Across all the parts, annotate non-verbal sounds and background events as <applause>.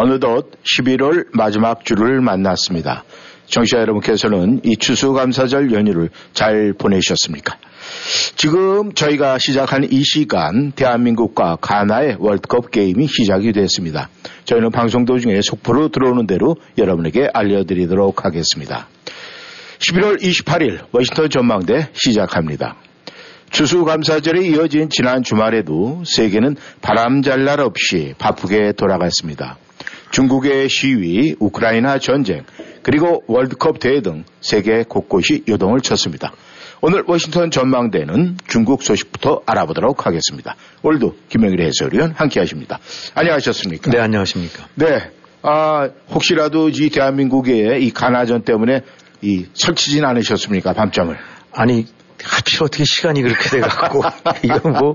어느덧 11월 마지막 주를 만났습니다. 청취자 여러분께서는 이 추수감사절 연휴를 잘 보내셨습니까? 지금 저희가 시작한 이 시간 대한민국과 가나의 월드컵 게임이 시작이 됐습니다. 저희는 방송 도중에 속보로 들어오는 대로 여러분에게 알려드리도록 하겠습니다. 11월 28일 워싱턴 전망대 시작합니다. 추수감사절에 이어진 지난 주말에도 세계는 바람잘 날 없이 바쁘게 돌아갔습니다. 중국의 시위, 우크라이나 전쟁, 그리고 월드컵 대회 등 세계 곳곳이 요동을 쳤습니다. 오늘 워싱턴 전망대는 중국 소식부터 알아보도록 하겠습니다. 오늘도 김영일 해설위원 함께 하십니다. 안녕하셨습니까? 네, 안녕하십니까. 네. 아, 혹시라도 이 대한민국의 이 가나전 때문에 이 설치진 않으셨습니까? 밤잠을. 아니, 하필 어떻게 시간이 그렇게 돼갖고, <laughs> 이건 뭐,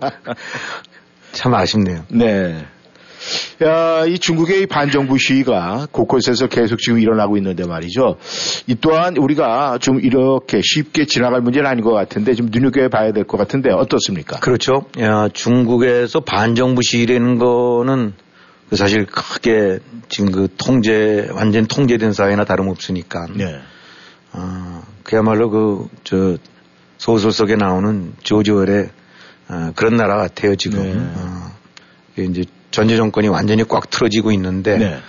참 아쉽네요. 네. 야, 이 중국의 이 반정부 시위가 곳곳에서 계속 지금 일어나고 있는데 말이죠. 이 또한 우리가 좀 이렇게 쉽게 지나갈 문제는 아닌 것 같은데 좀 눈여겨봐야 될 것 같은데 어떻습니까? 그렇죠. 야, 중국에서 반정부 시위라는 거는 그 사실 크게 지금 그 통제, 완전 통제된 사회나 다름없으니까. 네. 어, 그야말로 그, 저, 소설 속에 나오는 조지월의 어, 그런 나라 같아요, 지금. 네. 어, 이제 전제 정권이 완전히 꽉 틀어지고 있는데 네.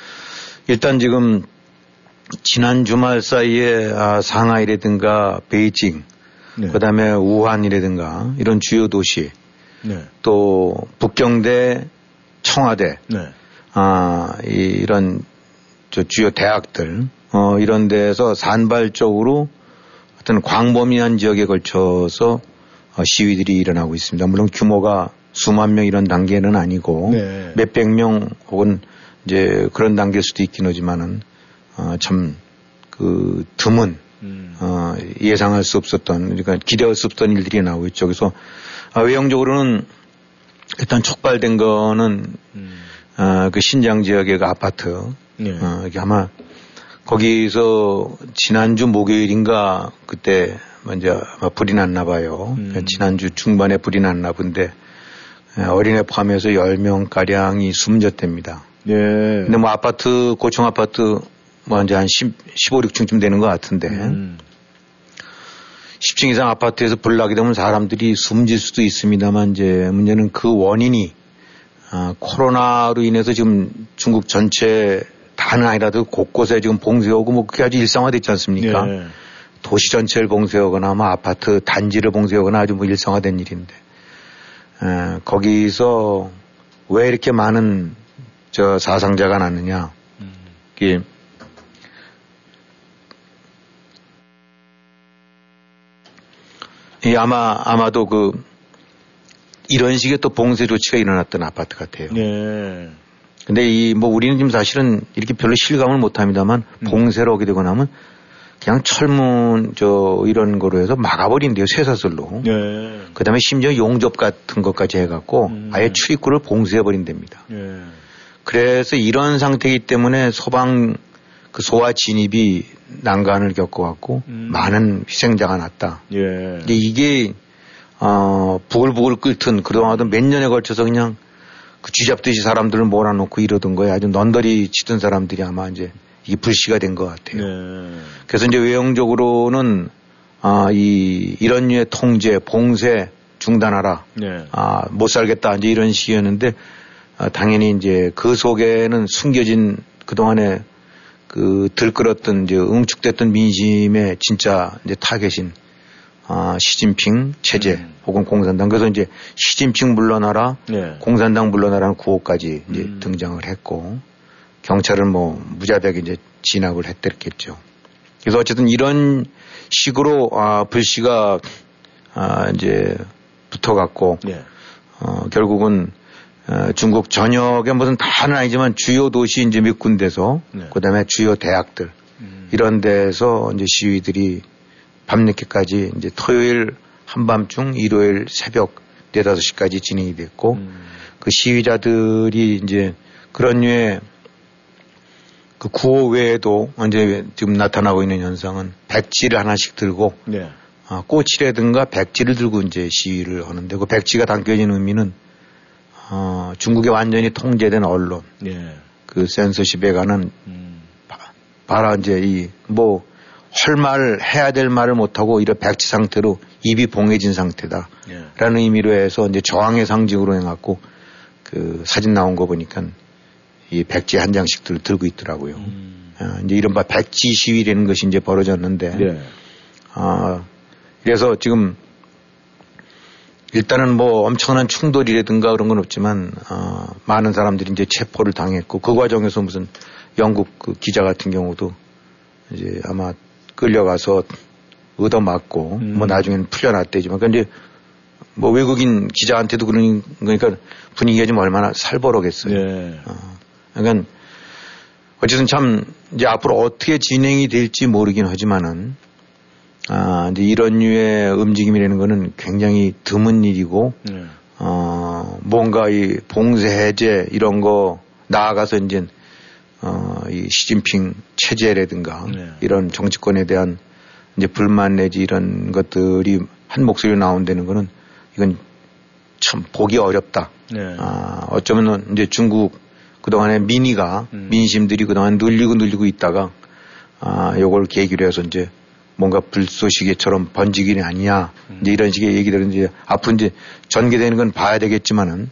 일단 지금 지난 주말 사이에 아, 상하이라든가 베이징, 네. 그다음에 우한이라든가 이런 주요 도시, 네. 또 북경대, 청와대, 네. 아, 이, 이런 저 주요 대학들, 어, 이런 데서 산발적으로 어떤 광범위한 지역에 걸쳐서 어, 시위들이 일어나고 있습니다. 물론 규모가 수만 명 이런 단계는 아니고 네. 몇백 명 혹은 이제 그런 단계일 수도 있긴 하지만은 어, 참 그 드문 음. 어, 예상할 수 없었던 그러니까 기대할 수 없던 일들이 나오고 있죠. 그래서 아, 외형적으로는 일단 촉발된 거는 음. 어, 그 신장 지역의 그 아파트 네. 어, 이게 아마 거기서 지난주 목요일인가 그때 먼저 불이 났나 봐요. 음. 지난주 중반에 불이 났나 본데 에, 어린애 포함해서 10명가량이 숨졌답니다. 네. 근데 뭐 아파트, 고층 아파트 뭐 이제 한 10, 15, 6층쯤 되는 것 같은데 음. 10층 이상 아파트에서 불 나게 되면 사람들이 숨질 수도 있습니다만 이제 문제는 그 원인이 아, 코로나로 인해서 지금 중국 전체 다는 아니라도 곳곳에 지금 봉쇄하고 뭐 그게 아주 일상화됐지 않습니까? 네. 도시 전체를 봉쇄하거나 뭐 아파트 단지를 봉쇄하거나 아주 뭐 일상화된 일인데 에, 거기서 왜 이렇게 많은 저 사상자가 났느냐? 이게 이 아마 아마도 그 이런 식의 또 봉쇄 조치가 일어났던 아파트 같아요. 네. 근데 이 뭐 우리는 지금 사실은 이렇게 별로 실감을 못 합니다만 음. 봉쇄로 오게 되고 나면 그냥 철문 저 이런 거로 해서 막아버린대요 쇠사슬로. 네. 그다음에 심지어 용접 같은 것까지 해갖고 음. 아예 출입구를 봉쇄해버린답니다. 네. 그래서 이런 상태이기 때문에 소방 그 소화 진입이 난간을 겪어갖고 음. 많은 희생자가 났다. 예. 근데 이게 어 부글부글 끓던 그동안도 몇 년에 걸쳐서 그냥 그 쥐잡듯이 사람들을 몰아놓고 이러던 거에 아주 넌더리 치던 사람들이 아마 이제 이게 불씨가 된 것 같아요. 네. 그래서 이제 외형적으로는 아, 이, 이런 류의 통제, 봉쇄 중단하라. 네. 아, 못 살겠다. 이제 이런 식이었는데 아, 당연히 이제 그 속에는 숨겨진 그동안에 그 들끓었던 이제 응축됐던 민심의 진짜 이제 타겟인 아, 시진핑 체제 음. 혹은 공산당. 그래서 이제 시진핑 물러나라, 네. 공산당 물러나라는 구호까지 이제 음. 등장을 했고 경찰은 뭐 무자비하게 이제 진압을 했댔겠죠. 그래서 어쨌든 이런 식으로 아, 불씨가 아, 이제 붙어갖고 네. 어, 결국은 어, 중국 전역에 무슨 다는 아니지만 주요 도시 이제 몇 군데서 네. 그다음에 주요 대학들 이런 데서 이제 시위들이 밤늦게까지 이제 토요일 한밤중 일요일 새벽 4, 5시까지 진행이 됐고 그 시위자들이 이제 그런 류의 그 구호 외에도 이제 지금 나타나고 있는 현상은 백지를 하나씩 들고 네. 아, 꽃이라든가 백지를 들고 이제 시위를 하는데 그 백지가 담겨진 의미는 어, 중국의 완전히 통제된 언론 네. 그 센서십에 관한 음. 바라 이제 이 뭐 할 말 해야 될 말을 못하고 이런 백지 상태로 입이 봉해진 상태다. 네. 라는 의미로 해서 이제 저항의 상징으로 해갖고 그 사진 나온 거 보니까 이 백지 한 장씩들 들고 있더라고요. 아, 이제 이른바 백지 시위라는 것이 이제 벌어졌는데 네. 아, 그래서 지금 일단은 뭐 엄청난 충돌이라든가 그런 건 없지만 어, 많은 사람들이 이제 체포를 당했고 그 과정에서 무슨 영국 그 기자 같은 경우도 이제 아마 끌려가서 얻어맞고 음. 뭐 나중에는 풀려났대지만 근데 뭐 외국인 기자한테도 그러니 그러니까 분위기가 좀 얼마나 살벌하겠어요. 네. 그러니까 어쨌든 참 이제 앞으로 어떻게 진행이 될지 모르긴 하지만은 아 이제 이런 류의 움직임이라는 거는 굉장히 드문 일이고 네. 어 뭔가 이 봉쇄 해제 이런 거 나아가서 이제 어이 시진핑 체제라든가 네. 이런 정치권에 대한 이제 불만 내지 이런 것들이 한 목소리로 나온다는 거는 이건 참 보기 어렵다. 네. 아, 어쩌면 이제 중국 그동안에 민의가 음. 민심들이 그동안 눌리고 눌리고 있다가 아, 요걸 계기로 해서 이제 뭔가 불쏘시개처럼 번지기는 아니냐. 음. 이제 이런 식의 얘기들은 이제 앞으로 이제 전개되는 건 봐야 되겠지만은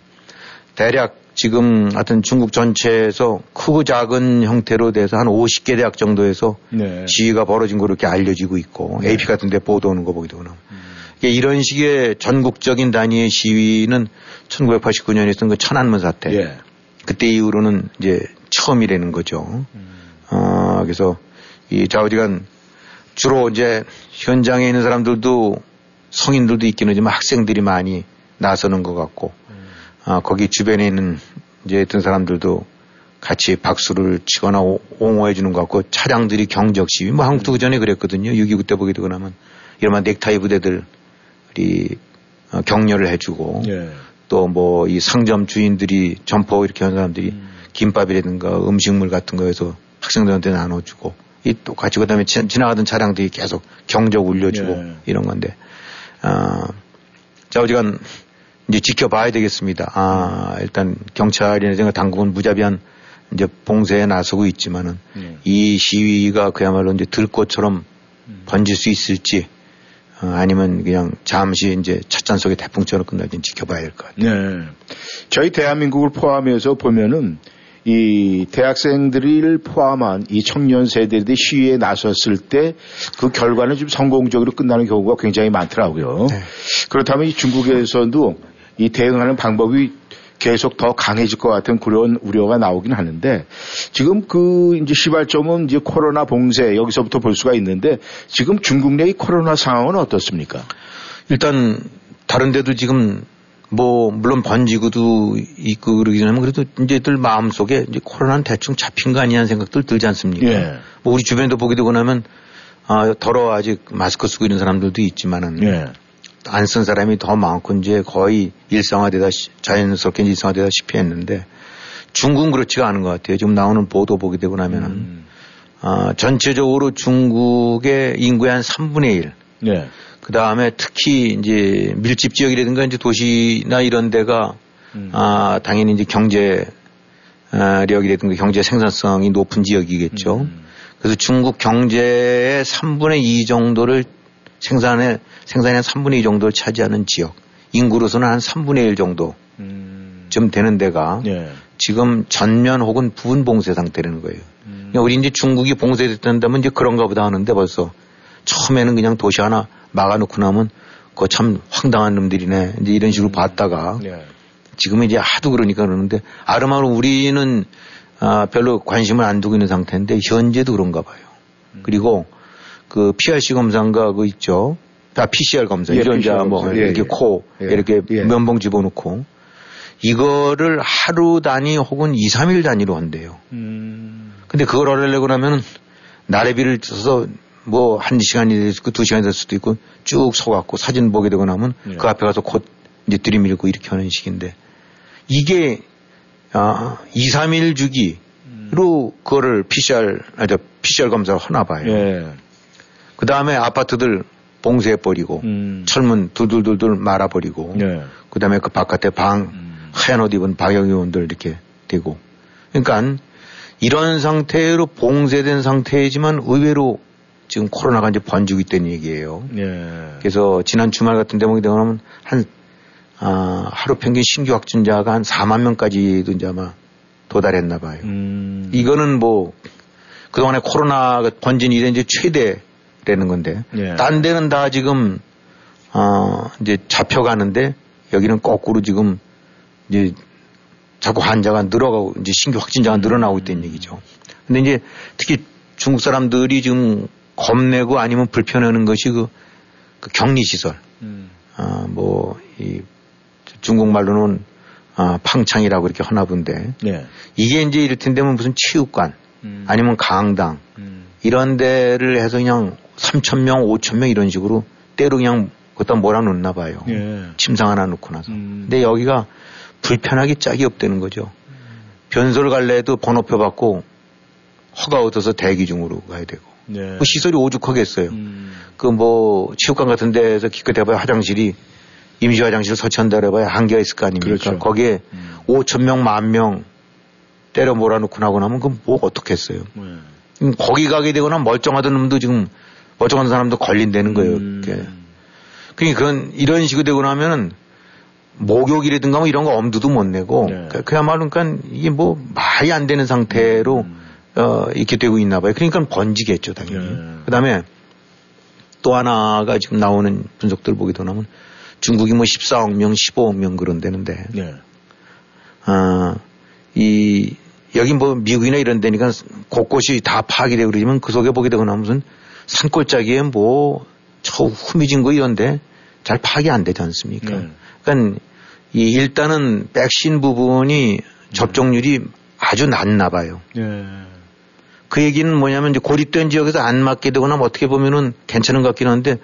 대략 지금 하여튼 중국 전체에서 크고 작은 형태로 돼서 한 50개 대학 정도에서 네. 시위가 벌어진 거로 이렇게 알려지고 있고 AP 같은 데 보도 오는 거 보기도 하고 음. 이런 식의 전국적인 단위의 시위는 1989년에 있었던 그 천안문 사태 예. 그때 이후로는 이제 처음이라는 거죠. 어, 그래서 이 좌우지간 주로 이제 현장에 있는 사람들도 성인들도 있긴 하지만 학생들이 많이 나서는 것 같고, 아, 거기 주변에 있는 이제 어떤 사람들도 같이 박수를 치거나 오- 옹호해 주는 것 같고, 차량들이 경적 시위, 뭐 한국도 그 전에 그랬거든요. 6.29 때 보게 되고 나면, 이런 넥타이 부대들이 어, 격려를 해주고, 예. 또 뭐 이 상점 주인들이 점포 이렇게 하는 사람들이 김밥이라든가 음식물 같은 거에서 학생들한테 나눠주고 이 똑같이 그다음에 지- 지나가던 차량들이 계속 경적 울려주고 예. 이런 건데 아, 자 우리가 이제 지켜봐야 되겠습니다. 아 일단 경찰이나 당국은 무자비한 이제 봉쇄에 나서고 있지만은 예. 이 시위가 그야말로 이제 들꽃처럼 번질 수 있을지 어, 아니면 그냥 잠시 이제 찻잔 속의 태풍처럼 끝날지 지켜봐야 될 것 같아요. 네. 저희 대한민국을 포함해서 보면은 이 대학생들을 포함한 이 청년 세대들이 시위에 나섰을 때 그 결과는 좀 성공적으로 끝나는 경우가 굉장히 많더라고요. 네. 그렇다면 이 중국에서도 이 대응하는 방법이 계속 더 강해질 것 같은 그런 우려가 나오긴 하는데 지금 그 이제 시발점은 이제 코로나 봉쇄 여기서부터 볼 수가 있는데 지금 중국 내의 코로나 상황은 어떻습니까? 일단 다른 데도 지금 뭐 물론 번지고도 있고 그러긴 하면 그래도 이제들 마음속에 이제 코로나는 대충 잡힌 거 아니냐는 생각들 들지 않습니까? 예. 뭐 우리 주변에도 보게 되고 나면 아 더러 아직 마스크 쓰고 있는 사람들도 있지만은 예. 안 쓴 사람이 더 많고 이제 거의 일상화되다 시- 자연스럽게 일상화되다시피 했는데 중국은 그렇지가 않은 것 같아요. 지금 나오는 보도 보게 되고 나면은 음. 아, 전체적으로 중국의 인구의 한 3분의 1. 네. 그 다음에 특히 이제 밀집 지역이라든가 이제 도시나 이런 데가 음. 아, 당연히 이제 경제 아, 력이라든가 경제 생산성이 높은 지역이겠죠. 음. 그래서 중국 경제의 3분의 2 정도를 생산에 생산의 3분의 2 정도를 차지하는 지역. 인구로서는 한 3분의 1 정도 음. 좀 되는 데가 예. 지금 전면 혹은 부분 봉쇄 상태라는 거예요. 음. 그러니까 우리 이제 중국이 봉쇄됐다면 이제 그런가 보다 하는데 벌써 처음에는 그냥 도시 하나 막아놓고 나면 그거 참 황당한 놈들이네. 이제 이런 식으로 봤다가 예. 지금은 이제 하도 그러니까 그러는데 아름아름 우리는 아, 별로 관심을 안 두고 있는 상태인데 현재도 그런가 봐요. 그리고 그 PRC 검사인가 그 있죠. 아, PCR 검사. 예, 유전자 PCR 뭐 검사. 예, 이렇게 예. 코 예. 이렇게 예. 면봉 집어넣고 이거를 하루 단위 혹은 2, 3일 단위로 한대요. 음. 근데 그걸 하려고 하면 나래비를 써서 뭐 한 시간이 될 수도 있고 두 시간이 될 수도 있고 쭉 서갖고 사진 보게 되고 나면 네. 그 앞에 가서 곧 이제 들이밀고 이렇게 하는 식인데 이게 아, 2, 3일 주기로 음. 그거를 PCR, 아, 저 PCR 검사를 하나 봐요. 예. 그 다음에 아파트들 봉쇄해버리고 음. 철문 둘둘둘둘 말아버리고 예. 그 다음에 그 바깥에 방 음. 하얀 옷 입은 방역위원들 이렇게 되고 그러니까 이런 상태로 봉쇄된 상태이지만 의외로 지금 코로나가 이제 번지고 있다는 얘기예요. 예. 그래서 지난 주말 같은 대목이 되면 한 아, 하루 평균 신규 확진자가 한 4만 명까지도 이제 아마 도달했나 봐요. 음. 이거는 뭐 그동안에 코로나가 번진 이래 이제 최대 라는 건데 예. 딴 데는 다 지금 어 이제 잡혀가는데 여기는 거꾸로 지금 이제 자꾸 환자가 늘어가고 이제 신규 확진자가 늘어나고 있다는 얘기죠. 근데 이제 특히 중국 사람들이 지금 겁내고 아니면 불편해하는 것이 그, 그 격리 시설. 음. 아, 뭐, 이 중국말로는 아, 팡창이라고 이렇게 하나 본데. 네. 이게 이제 이를텐데면 무슨 체육관 음. 아니면 강당 음. 이런 데를 해서 그냥 3천명 5천명 이런 식으로 때로 그냥 거기다 몰아놓나 봐요. 예. 침상 하나 놓고 나서. 음. 근데 여기가 불편하기 짝이 없다는 거죠. 변소를 갈래도 번호표 받고 허가 얻어서 대기 중으로 가야 되고. 네. 그 시설이 오죽하겠어요. 음. 그뭐 체육관 같은 데서 기껏 해봐야 화장실이 임시 화장실 설치한다 해봐야 한계가 있을 거 아닙니까? 그렇죠. 거기에 음. 5천 명, 만 명 때려 몰아놓고 나고 나면 그럼 뭐 어떻겠어요? 네. 거기 가게 되거나 멀쩡하던 놈도 지금 멀쩡한 사람도 걸린다는 거예요. 음. 그러니까 그런 이런 식으로 되고 나면은 목욕이라든가 뭐 이런 거 엄두도 못 내고 네. 그, 그야말로 그러니까 이게 뭐 말이 안 되는 상태로 음. 어, 이렇게 되고 있나 봐요. 그러니까 번지겠죠, 당연히. 네. 그 다음에 또 하나가 지금 나오는 분석들 보게 되면 중국이 뭐 14억 명, 15억 명 그런 데는데. 네. 아, 이, 여기 뭐 미국이나 이런 데니까 곳곳이 다 파악이 되고 그러지만 그 속에 보게 되거나 무슨 산골짜기에 뭐, 저 후미진 거 이런데 잘 파악이 안 되지 않습니까? 네. 그러니까 이 일단은 백신 부분이 접종률이 아주 낮나 봐요. 네. 그 얘기는 뭐냐면 이제 고립된 지역에서 안 맞게 되거나 뭐 어떻게 보면은 괜찮은 것 같긴 한데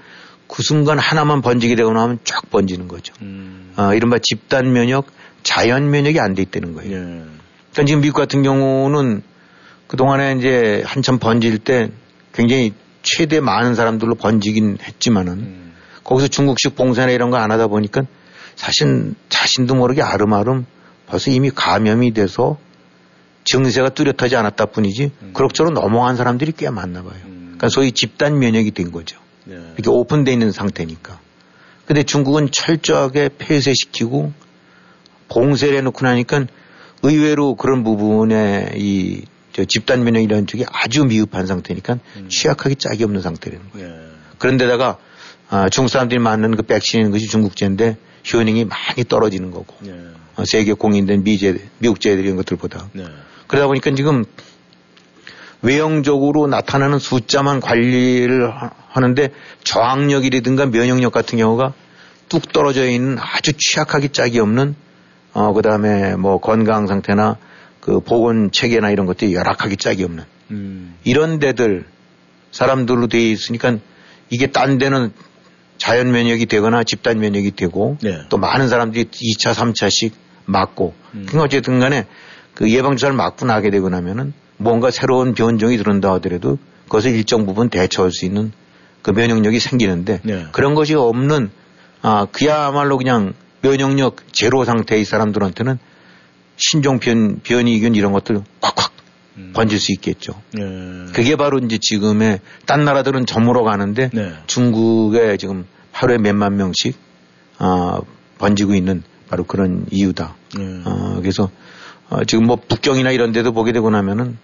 그 순간 하나만 번지게 되거나 하면 쫙 번지는 거죠. 음. 어, 이른바 집단 면역, 자연 면역이 안 돼 있다는 거예요. 예. 그러니까 지금 미국 같은 경우는 그동안에 이제 한참 번질 때 굉장히 최대 많은 사람들로 번지긴 했지만은 음. 거기서 중국식 봉쇄나 이런 거 안 하다 보니까 사실 자신도 모르게 아름아름 벌써 이미 감염이 돼서 증세가 뚜렷하지 않았다 뿐이지 음. 그럭저럭 넘어간 사람들이 꽤 많나 봐요. 음. 그러니까 소위 집단 면역이 된 거죠. 네. 이렇게 오픈되어 있는 상태니까. 근데 중국은 철저하게 폐쇄시키고 봉쇄를 해놓고 나니까 의외로 그런 부분에 이 집단 면역 이라는 쪽이 아주 미흡한 상태니까 음. 취약하기 짝이 없는 상태라는 거예요. 네. 그런데다가 아, 중국 사람들이 맞는 그 백신인 것이 중국제인데 효능이 많이 떨어지는 거고 네. 어, 세계 공인된 미제 미국제들 이런 것들보다 네. 그러다 보니까 지금 외형적으로 나타나는 숫자만 관리를 하는데 저항력이라든가 면역력 같은 경우가 뚝 떨어져 있는 아주 취약하기 짝이 없는 어 그 다음에 뭐 건강 상태나 그 보건 체계나 이런 것들이 열악하기 짝이 없는 음. 이런 데들 사람들로 돼 있으니까 이게 딴 데는 자연 면역이 되거나 집단 면역이 되고 네. 또 많은 사람들이 2차, 3차씩 맞고 음. 그러니까 어쨌든 간에 그 예방주사를 맞고 나게 되고 나면은 뭔가 새로운 변종이 들어온다 하더라도 그것을 일정 부분 대처할 수 있는 그 면역력이 생기는데 네. 그런 것이 없는 아 그야말로 그냥 면역력 제로 상태의 사람들한테는 신종 변, 변이균 이런 것들 꽉꽉 음. 번질 수 있겠죠. 네. 그게 바로 이제 지금의 딴 나라들은 저물어 가는데 네. 중국에 지금 하루에 몇만 명씩 아, 번지고 있는 바로 그런 이유다. 네. 어, 그래서 어, 지금 뭐 북경이나 이런 데도 보게 되고 나면은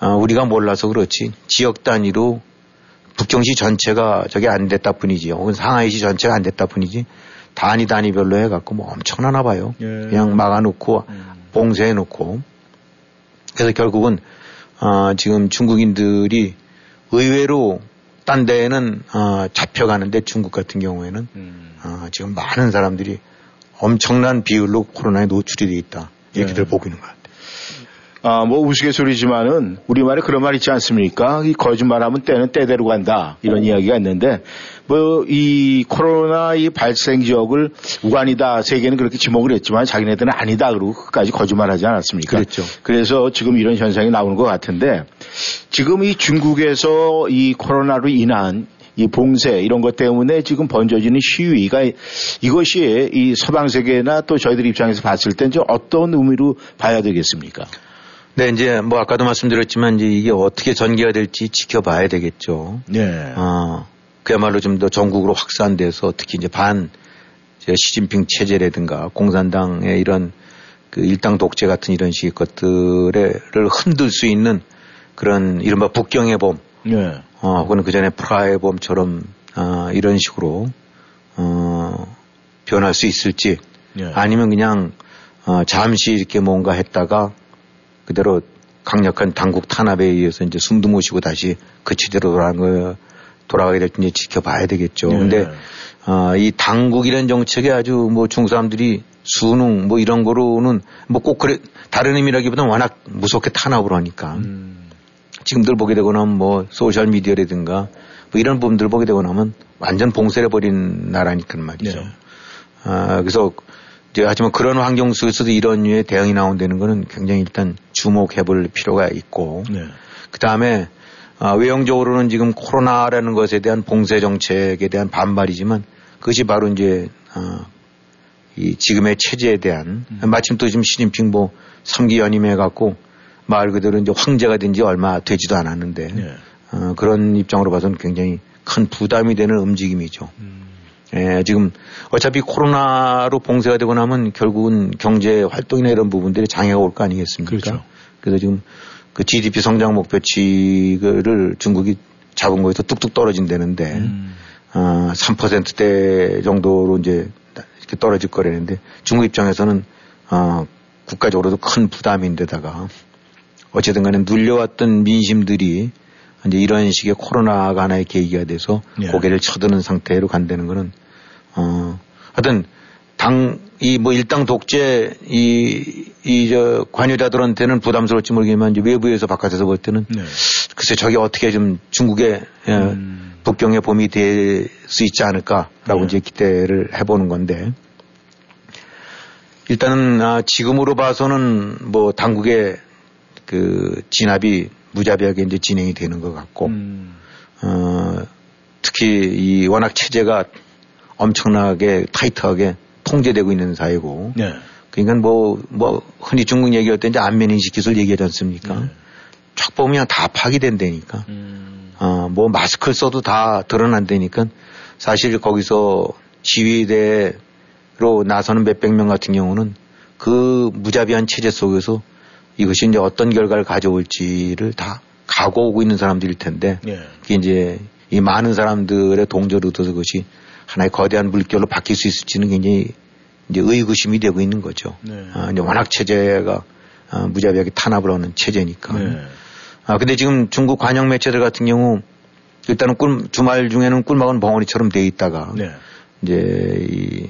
어, 우리가 몰라서 그렇지 지역 단위로 북경시 전체가 저게 안 됐다 뿐이지 혹은 상하이시 전체가 안 됐다 뿐이지 단위 단위별로 해갖고 뭐 엄청나나 봐요. 예. 그냥 막아놓고 음. 봉쇄해 놓고 그래서 결국은 어, 지금 중국인들이 의외로 딴 데에는 어, 잡혀가는데 중국 같은 경우에는 음. 어, 지금 많은 사람들이 엄청난 비율로 코로나에 노출이 돼 있다. 얘기들 네. 보고 있는 것 같아요. 아, 뭐 우스갯소리지만은 우리말에 그런 말 있지 않습니까? 이 거짓말하면 때는 때대로 간다 이런 이야기가 있는데 뭐 이 코로나 이 발생 지역을 우간이다 세계는 그렇게 지목을 했지만 자기네들은 아니다 그러고 끝까지 거짓말하지 않았습니까? 그랬죠. 그래서 지금 이런 현상이 나오는 것 같은데 지금 이 중국에서 이 코로나로 인한 이 봉쇄 이런 것 때문에 지금 번져지는 시위가 이것이 이 서방 세계나 또 저희들 입장에서 봤을 땐 이제 어떤 의미로 봐야 되겠습니까? 네, 이제 뭐 아까도 말씀드렸지만 이제 이게 어떻게 전개가 될지 지켜봐야 되겠죠. 네. 어, 그야말로 좀 더 전국으로 확산돼서 특히 이제 반 시진핑 체제라든가 공산당의 이런 그 일당 독재 같은 이런 식의 것들을 흔들 수 있는 그런 이른바 북경의 봄, 네. 어, 혹은 그 전에 프라하의 봄처럼 어, 이런 식으로 어, 변할 수 있을지 네. 아니면 그냥 어, 잠시 이렇게 뭔가 했다가 그대로 강력한 당국 탄압에 의해서 이제 숨도 못 쉬고 다시 그치대로 돌아가는 거 돌아가게 될지 이제 지켜봐야 되겠죠. 네. 근데 어, 이 당국이라는 정책에 아주 뭐 중국 사람들이 수능 뭐 이런 거로는 뭐 꼭 그래 다른 의미라기보다는 워낙 무섭게 탄압을 하니까 음. 지금들 보게 되고 나면 뭐 소셜 미디어라든가 뭐 이런 부분들 보게 되고 나면 완전 봉쇄해 버린 나라니까 말이죠. 네. 아, 그래서 이제 하지만 그런 환경 속에서도 이런 류의 대응이 나온다는 거는 굉장히 일단 주목해 볼 필요가 있고 네. 그 다음에 아, 외형적으로는 지금 코로나라는 것에 대한 봉쇄 정책에 대한 반발이지만 그것이 바로 이제 아, 이 지금의 체제에 대한 마침 또 지금 시진핑 뭐 3기 연임해 갖고 말 그대로 이제 황제가 된 지 얼마 되지도 않았는데 네. 어, 그런 입장으로 봐서는 굉장히 큰 부담이 되는 움직임이죠. 예, 지금 어차피 코로나로 봉쇄가 되고 나면 결국은 경제 활동이나 이런 부분들이 장애가 올 거 아니겠습니까? 그렇죠. 그래서 지금 그 GDP 성장 목표치를 중국이 잡은 거에서 뚝뚝 떨어진다는데 음. 어, 3%대 정도로 이제 이렇게 떨어질 거라는데 중국 입장에서는 어, 국가적으로도 큰 부담인데다가 어쨌든 간에 눌려왔던 민심들이 이제 이런 식의 코로나가 하나의 계기가 돼서 예. 고개를 쳐드는 상태로 간다는 거는 어, 하여튼 당, 이 뭐 일당 독재 이, 이 저 관여자들한테는 부담스러울지 모르겠지만 이제 외부에서 바깥에서 볼 때는 네. 글쎄 저게 어떻게 좀 중국의 예, 음. 북경의 봄이 될 수 있지 않을까라고 네. 이제 기대를 해보는 건데 일단은 아, 지금으로 봐서는 뭐 당국의 그 진압이 무자비하게 이제 진행이 되는 것 같고 음. 어, 특히 이 워낙 체제가 엄청나게 타이트하게 통제되고 있는 사회고 네. 그러니까 뭐, 뭐, 흔히 중국 얘기할 때 이제 안면인식 기술 얘기하지 않습니까? 네. 쫙 보면 다 파기된다니까. 음. 어, 뭐 마스크를 써도 다 드러난다니까 사실 거기서 지휘대로 나서는 몇백 명 같은 경우는 그 무자비한 체제 속에서 이것이 이제 어떤 결과를 가져올지를 다 각오하고 있는 사람들일 텐데 네. 그게 이제 이 많은 사람들의 동조를 얻어서 그것이 하나의 거대한 물결로 바뀔 수 있을지는 굉장히 이제 의구심이 되고 있는 거죠. 네. 아, 이제 워낙 체제가 아, 무자비하게 탄압을 하는 체제니까. 네. 아, 근데 지금 중국 관영 매체들 같은 경우 일단은 꿀, 주말 중에는 꿀먹은 벙어리처럼 돼 있다가 네. 이제 이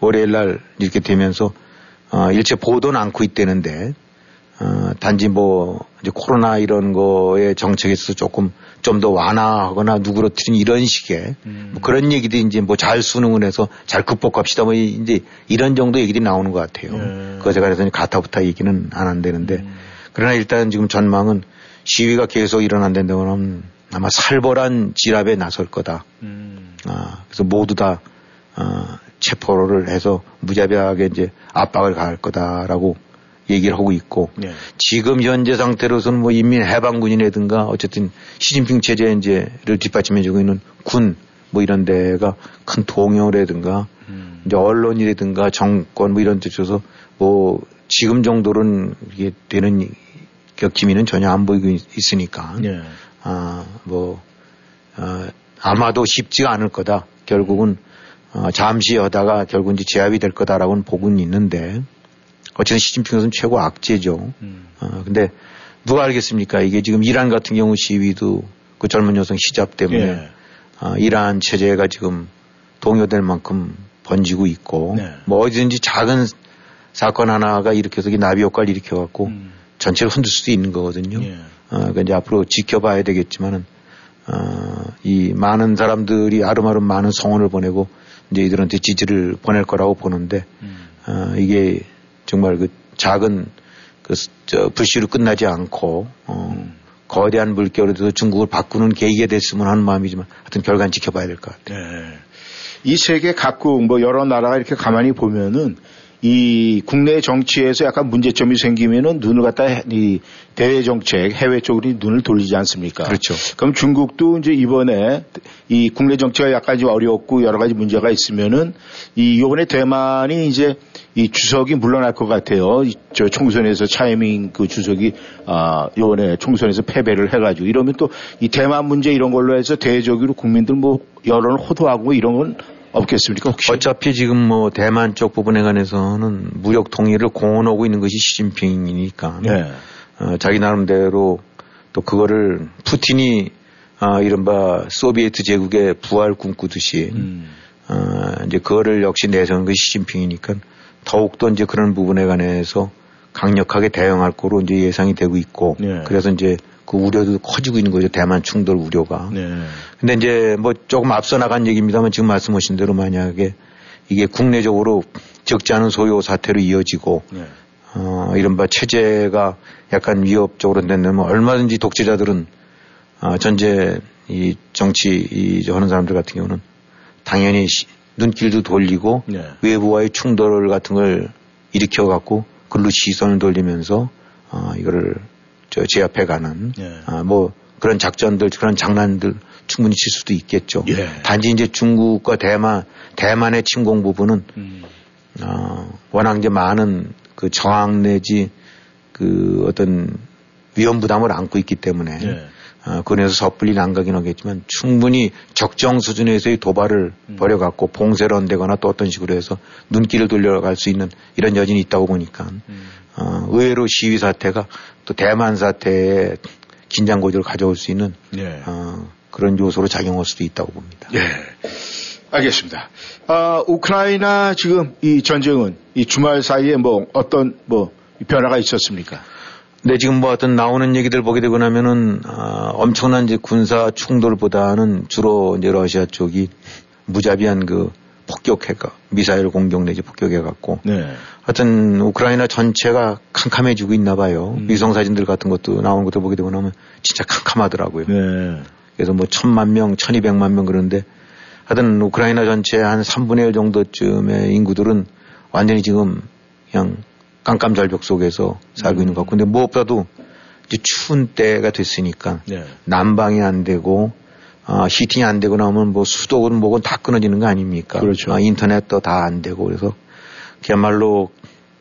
월요일 날 이렇게 되면서 어, 일체 보도는 않고 있다는데 어, 단지 뭐 이제 코로나 이런 거에 정책에 있어서 조금 좀 더 완화하거나 누그러뜨린 이런 식의 음. 뭐 그런 얘기들이 이제 뭐 잘 수능을 해서 잘 극복합시다 뭐 이제 이런 정도 얘기들이 나오는 것 같아요. 네. 그것에 관해서는 가타부타 얘기는 안 한다는데 음. 그러나 일단 지금 전망은 시위가 계속 일어난다고 하면 아마 살벌한 진압에 나설 거다. 음. 아, 그래서 모두 다 아, 체포를 해서 무자비하게 이제 압박을 가할 거다라고 얘기를 하고 있고 네. 지금 현재 상태로서는 뭐 인민 해방군이라든가 어쨌든 시진핑 체제 이제를 뒷받침해주고 있는 군 뭐 이런 데가 큰 동요라든가 음. 이제 언론이라든가 정권 뭐 이런 데 있어서 뭐 지금 정도는 이게 되는 격기미는 전혀 안 보이고 있- 있으니까 네. 아, 뭐, 어, 아마도 쉽지가 않을 거다. 결국은, 어, 잠시 하다가 결국 이제 제압이 될 거다라고는 보고는 있는데, 어쨌든 시진핑은 최고 악재죠. 음. 어, 근데 누가 알겠습니까? 이게 지금 이란 같은 경우 시위도 그 젊은 여성 시잡 때문에, 예. 어, 이란 체제가 지금 동요될 만큼 번지고 있고 네. 뭐 어디든지 작은 사건 하나가 일으켜서 이 나비 효과를 일으켜갖고 음. 전체를 흔들 수도 있는 거거든요. 예. 어, 그러니까 이제 앞으로 지켜봐야 되겠지만은 어, 이 많은 사람들이 아름아름 많은 성원을 보내고 이제 이들한테 지지를 보낼 거라고 보는데 음. 어, 이게 정말 그 작은 그, 저, 불씨로 끝나지 않고, 어, 음. 거대한 물결에도 중국을 바꾸는 계기가 됐으면 하는 마음이지만 하여튼 결과는 지켜봐야 될 것 같아요. 네. 이 세계 각국 뭐 여러 나라가 이렇게 가만히 보면은 이 국내 정치에서 약간 문제점이 생기면은 눈을 갖다 해- 이 대외 정책, 해외 쪽으로 눈을 돌리지 않습니까? 그렇죠. 그럼 중국도 이제 이번에 이 국내 정치가 약간 좀 어렵고 여러 가지 문제가 있으면은 이 이번에 대만이 이제 이 주석이 물러날 것 같아요. 이- 저 총선에서 차이밍 그 주석이 아 이번에 총선에서 패배를 해가지고 이러면 또 이 대만 문제 이런 걸로 해서 대외적으로 국민들 뭐 여론을 호도하고 뭐 이런 건 없겠습니까 혹시? 어차피 지금 뭐 대만 쪽 부분에 관해서는 무력 통일을 공언하고 있는 것이 시진핑이니까 네. 어, 자기 나름대로 또 그거를 푸틴이 아, 이른바 소비에트 제국의 부활 꿈꾸듯이 음. 어, 이제 그거를 역시 내세운 것이 시진핑이니까 더욱더 이제 그런 부분에 관해서 강력하게 대응할 거로 이제 예상이 되고 있고 네. 그래서 이제 그 우려도 커지고 있는 거죠 대만 충돌 우려가. 네. 근데 이제 뭐 조금 앞서 나간 얘기입니다만 지금 말씀하신 대로 만약에 이게 국내적으로 적지 않은 소요 사태로 이어지고 네. 어, 이른바 체제가 약간 위협적으로 된다면 얼마든지 독재자들은 어, 전제 이 정치 이 하는 사람들 같은 경우는 당연히 시- 눈길도 돌리고 네. 외부와의 충돌 같은 걸 일으켜 갖고 글로 시선을 돌리면서 어, 이거를 저 제압해 가는 네. 아, 뭐 그런 작전들 그런 장난들 충분히 칠 수도 있겠죠. 예. 단지 이제 중국과 대만 대만의 침공 부분은 음. 어, 워낙 이제 많은 그 저항 내지 그 어떤 위험 부담을 안고 있기 때문에 네. 어, 그래서 섣불리 안 가긴 하겠지만 충분히 적정 수준에서의 도발을 음. 벌여갖고 봉쇄를 한다거나 또 어떤 식으로 해서 눈길을 돌려갈 수 있는 이런 여진이 있다고 보니까 음. 어, 의외로 시위 사태가 또 대만 사태에 긴장 고조를 가져올 수 있는 네. 어, 그런 요소로 작용할 수도 있다고 봅니다. 예. 알겠습니다. 아, 우크라이나 지금 이 전쟁은 이 주말 사이에 뭐 어떤 뭐 변화가 있었습니까? 근데 지금 뭐 어떤 나오는 얘기들 보게 되고 나면은 아, 엄청난 이제 군사 충돌보다는 주로 이제 러시아 쪽이 무자비한 그 폭격해가 미사일 공격 내지 폭격해 갖고 네. 하여튼 우크라이나 전체가 캄캄해지고 있나 봐요. 음. 위성 사진들 같은 것도 나오는 것도 보게 되고 나면 진짜 캄캄하더라고요. 네. 그래서 뭐 천만 명, 천이백만 명 그러는데 하여튼 우크라이나 전체 한 3분의 1 정도쯤의 인구들은 완전히 지금 그냥 깜깜절벽 속에서 살고 있는 것 같고 근데 무엇보다도 이제 추운 때가 됐으니까 네. 난방이 안 되고 아, 히팅이 안 되고 나오면 뭐 수도든 뭐건 다 끊어지는 거 아닙니까? 그렇죠. 아, 인터넷도 다 안 되고 그래서 그야말로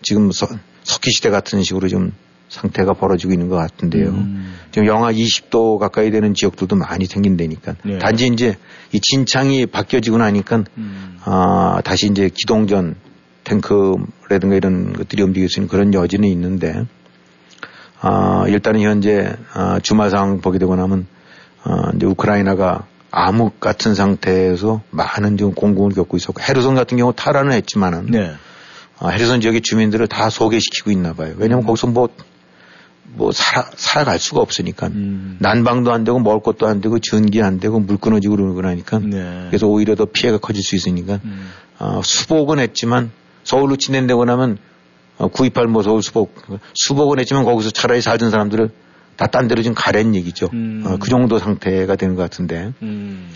지금 서, 석기 시대 같은 식으로 좀 상태가 벌어지고 있는 것 같은데요. 음. 지금 영하 20도 가까이 되는 지역들도 많이 생긴다니까. 네. 단지 이제 이 진창이 바뀌어지고 나니까 음. 아, 다시 이제 기동전 탱크라든가 이런 것들이 움직일 수 있는 그런 여지는 있는데 아, 일단은 현재 아, 주말 상황 보게 되고 나면 아, 이제 우크라이나가 암흑 같은 상태에서 많은 지금 공공을 겪고 있었고 헤르손 같은 경우 탈환을 했지만은 네. 아, 헤르손 지역의 주민들을 다 소개시키고 있나 봐요. 왜냐면 거기서 뭐, 뭐 살아, 살아갈 수가 없으니까. 음. 난방도 안 되고 먹을 것도 안 되고 전기 안 되고 물 끊어지고 그러고 나니까. 네. 그래서 오히려 더 피해가 커질 수 있으니까. 음. 어, 수복은 했지만 서울로 진행되고 나면 어, 928뭐 서울 수복, 수복은 했지만 거기서 차라리 살던 사람들을 다 딴 데로 좀 가랜 얘기죠. 음. 어, 그 정도 상태가 되는 것 같은데. 음.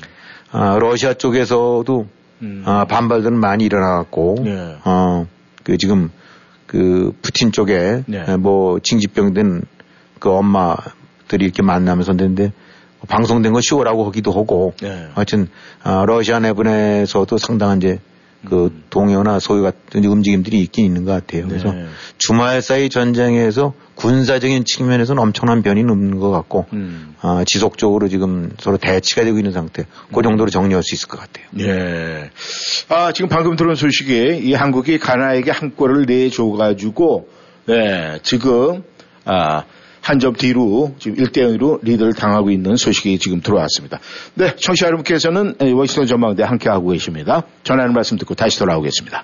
아, 러시아 쪽에서도 음. 아, 반발들은 많이 일어나갖고, 네. 어, 그 지금 그 푸틴 쪽에 네. 뭐 징집병된 그 엄마들이 이렇게 만나면서 했는데 방송된 거 쉬워라고 하기도 하고, 네. 하여튼 아, 러시아 내분에서도 상당한 이제 그 음. 동요나 소유 같은 움직임들이 있긴 있는 것 같아요. 그래서 네. 주말 사이 전쟁에서 군사적인 측면에서는 엄청난 변이는 없는 것 같고, 음. 아, 지속적으로 지금 서로 대치가 되고 있는 상태. 그 정도로 정리할 수 있을 것 같아요. 예. 아, 지금 방금 들은 소식에 이 한국이 가나에게 한 골을 내줘가지고, 네, 지금, 아, 한 점 뒤로 지금 1대 0으로 리드를 당하고 있는 소식이 지금 들어왔습니다. 네, 청취자 여러분께서는 워싱턴 전망대 함께하고 계십니다. 전하는 말씀 듣고 다시 돌아오겠습니다.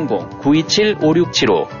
927 5675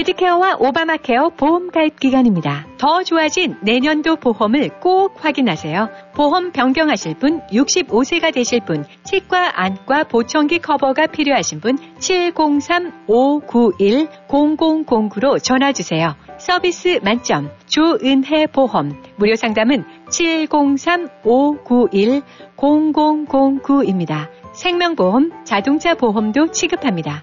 메디케어와 오바마케어 보험 가입 기간입니다. 더 좋아진 내년도 보험을 꼭 확인하세요. 보험 변경하실 분, 65세가 되실 분, 치과, 안과, 보청기 커버가 필요하신 분, 703-591-0009로 전화 주세요. 서비스 만점, 조은혜 보험. 무료 상담은 703-591-0009입니다. 생명보험, 자동차 보험도 취급합니다.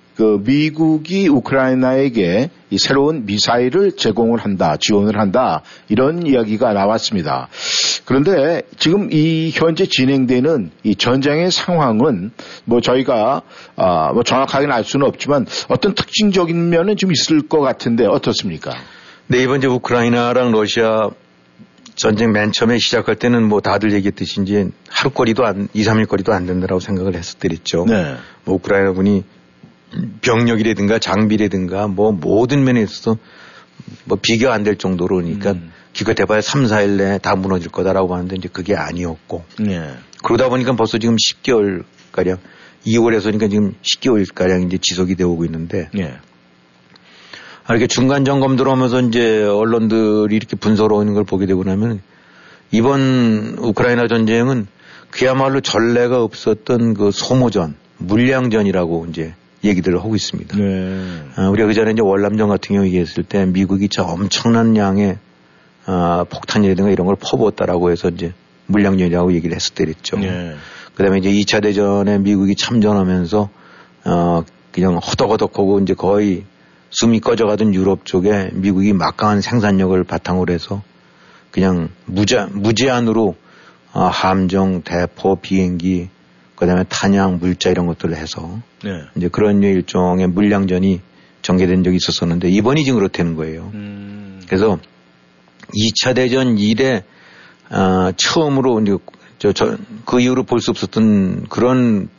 그 미국이 우크라이나에게 이 새로운 미사일을 제공을 한다, 지원을 한다, 이런 이야기가 나왔습니다. 그런데 지금 이 현재 진행되는 이 전쟁의 상황은 뭐 저희가 아, 뭐 정확하게는 알 수는 없지만 어떤 특징적인 면은 좀 있을 것 같은데 어떻습니까? 네, 이번 이제 우크라이나랑 러시아 전쟁 맨 처음에 시작할 때는 뭐 다들 얘기했듯이 이제 하루 거리도 안, 2, 3일 거리도 안 된다라고 생각을 했었더랬죠. 네. 뭐 우크라이나 군이 병력이라든가 장비라든가 뭐 모든 면에 있어서 뭐 비교 안 될 정도로 그러니까 음. 기껏해봐야 3, 4일 내에 다 무너질 거다라고 하는데 이제 그게 아니었고. 네. 그러다 보니까 벌써 지금 10개월 가량 2월에서니까 지금 10개월 가량 이제 지속이 되어 오고 있는데. 네. 아, 이렇게 중간 점검 들어오면서 이제 언론들이 이렇게 분석하는 걸 보게 되고 나면 이번 우크라이나 전쟁은 그야말로 전례가 없었던 그 소모전, 물량전이라고 이제 얘기들을 하고 있습니다. 네. 아, 우리가 그 전에 이제 월남전 같은 경우 얘기했을 때 미국이 저 엄청난 양의 아, 폭탄이라든가 이런 걸 퍼부었다라고 해서 이제 물량전이라고 얘기를 했을 때랬죠. 네. 그 다음에 이제 2차 대전에 미국이 참전하면서 어, 그냥 허덕허덕하고 이제 거의 숨이 꺼져가던 유럽 쪽에 미국이 막강한 생산력을 바탕으로 해서 그냥 무제, 무제한으로 어, 함정, 대포, 비행기 그다음에 탄약, 물자 이런 것들을 해서 네. 이제 그런 일종의 물량전이 전개된 적이 있었었는데 이번이 지금 그렇다는 거예요. 음. 그래서 2차 대전 이래 아, 처음으로 이제 저, 저, 그 이후로 볼 수 없었던 그런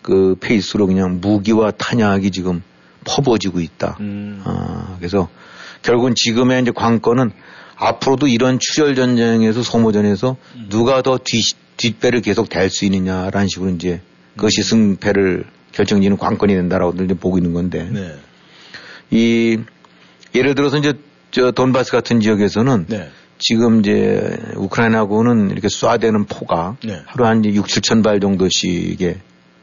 그 페이스로 그냥 무기와 탄약이 지금 퍼부어지고 있다. 음. 아, 그래서 결국은 지금의 이제 관건은 앞으로도 이런 출혈 전쟁에서 소모전에서 음. 누가 더 뒤, 뒷배를 계속 댈 수 있느냐라는 식으로 이제 음. 그것이 승패를 결정지는 관건이 된다라고 이제 보고 있는 건데 네. 이 예를 들어서 이제 저 돈바스 같은 지역에서는 네. 지금 이제 우크라이나군은 이렇게 쏴대는 포가 네. 하루 한 6, 7천 발 정도씩의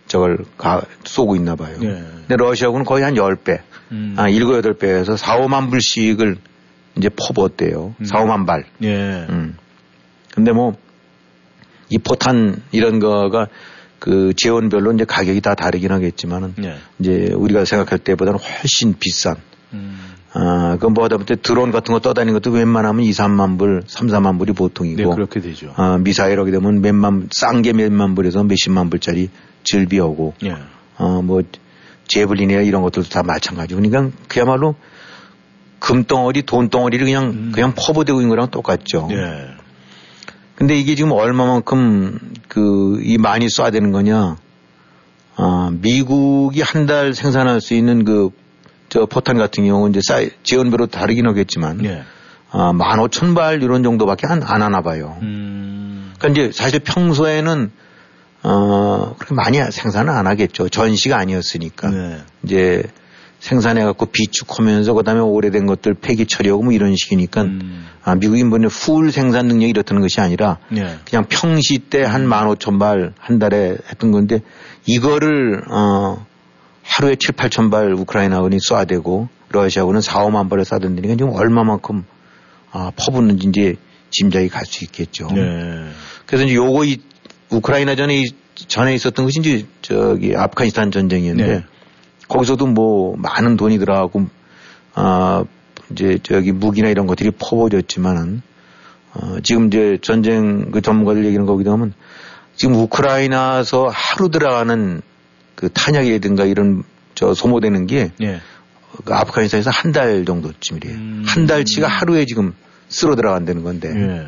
저걸 가, 쏘고 있나 봐요. 네. 근데 러시아군은 거의 한 10배, 음. 아, 7, 8배에서 4, 5만 불씩을 이제 퍼부었대요. 음. 4, 5만 발. 예. 음. 근데 뭐, 이 포탄 이런 거가 그 재원별로 이제 가격이 다 다르긴 하겠지만은 네. 이제 우리가 생각할 때보다는 훨씬 비싼 음. 아, 그건 뭐 하다 보니 드론 같은 거 떠다니는 것도 웬만하면 2, 3만 불, 3, 4만 불이 보통이고. 네, 그렇게 되죠. 아, 미사일 하게 되면 몇만, 싼 게 몇만 불에서 몇십만 불짜리 즐비하고. 예. 어, 뭐, 제블린이나 이런 것들도 다 마찬가지고. 그러니까 그야말로 금덩어리, 돈덩어리를 그냥, 그냥 퍼부대고 있는 거랑 똑같죠. 음. 예. 근데 이게 지금 얼마만큼 그, 이 많이 쏴야 되는 거냐. 아, 미국이 한 달 생산할 수 있는 그, 저 포탄 같은 경우 이제 사이, 지원별로 다르긴 하겠지만. 예. 아, 만 오천 발 이런 정도밖에 안, 안 하나 봐요. 음. 그러니까 이제 사실 평소에는 어, 그렇게 많이 생산을 안 하겠죠. 전시가 아니었으니까. 네. 이제 생산해갖고 비축하면서 그 다음에 오래된 것들 폐기 처리하고 뭐 이런 식이니까 음. 아, 미국인 분의 풀 생산 능력이 이렇다는 것이 아니라 예. 그냥 평시 때 한 만 오천 발 한 달에 했던 건데 이거를 어, 하루에 7, 8천 발 우크라이나군이 쏴대고 러시아군은 4, 5만 발을 쏴댄다니까 지금 얼마만큼 아, 퍼붓는지 이제 짐작이 갈 수 있겠죠. 예. 그래서 이제 요거 이 우크라이나 전에 이- 전에 있었던 것이 이제 저기 아프가니스탄 전쟁이었는데 네. 거기서도 뭐 많은 돈이 들어가고 아 이제 저기 무기나 이런 것들이 퍼부어졌지만은 어 지금 이제 전쟁 그 전문가들 얘기는 거기다 하면 지금 우크라이나서 하루 들어가는 그 탄약이라든가 이런 저 소모되는 게 예. 그 아프가니스탄에서 한 달 정도쯤이래요. 음. 한 달치가 하루에 지금 쓸어 들어간다는 건데 예.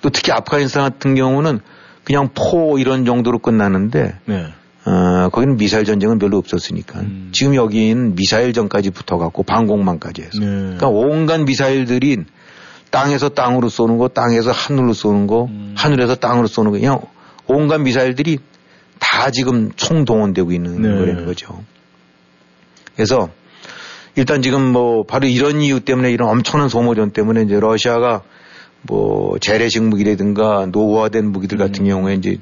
또 특히 아프가니스탄 같은 경우는 그냥 포 이런 정도로 끝나는데 네. 어, 거기는 미사일 전쟁은 별로 없었으니까 음. 지금 여기는 미사일 전까지 붙어갖고 방공망까지 해서 네. 그러니까 온갖 미사일들이 땅에서 땅으로 쏘는 거, 땅에서 하늘로 쏘는 거, 음. 하늘에서 땅으로 쏘는 거, 그냥 온갖 미사일들이 다 지금 총동원되고 있는 네. 거라는 거죠. 그래서 일단 지금 뭐 바로 이런 이유 때문에 이런 엄청난 소모전 때문에 이제 러시아가 뭐 재래식 무기라든가 노후화된 무기들 같은 경우에 이제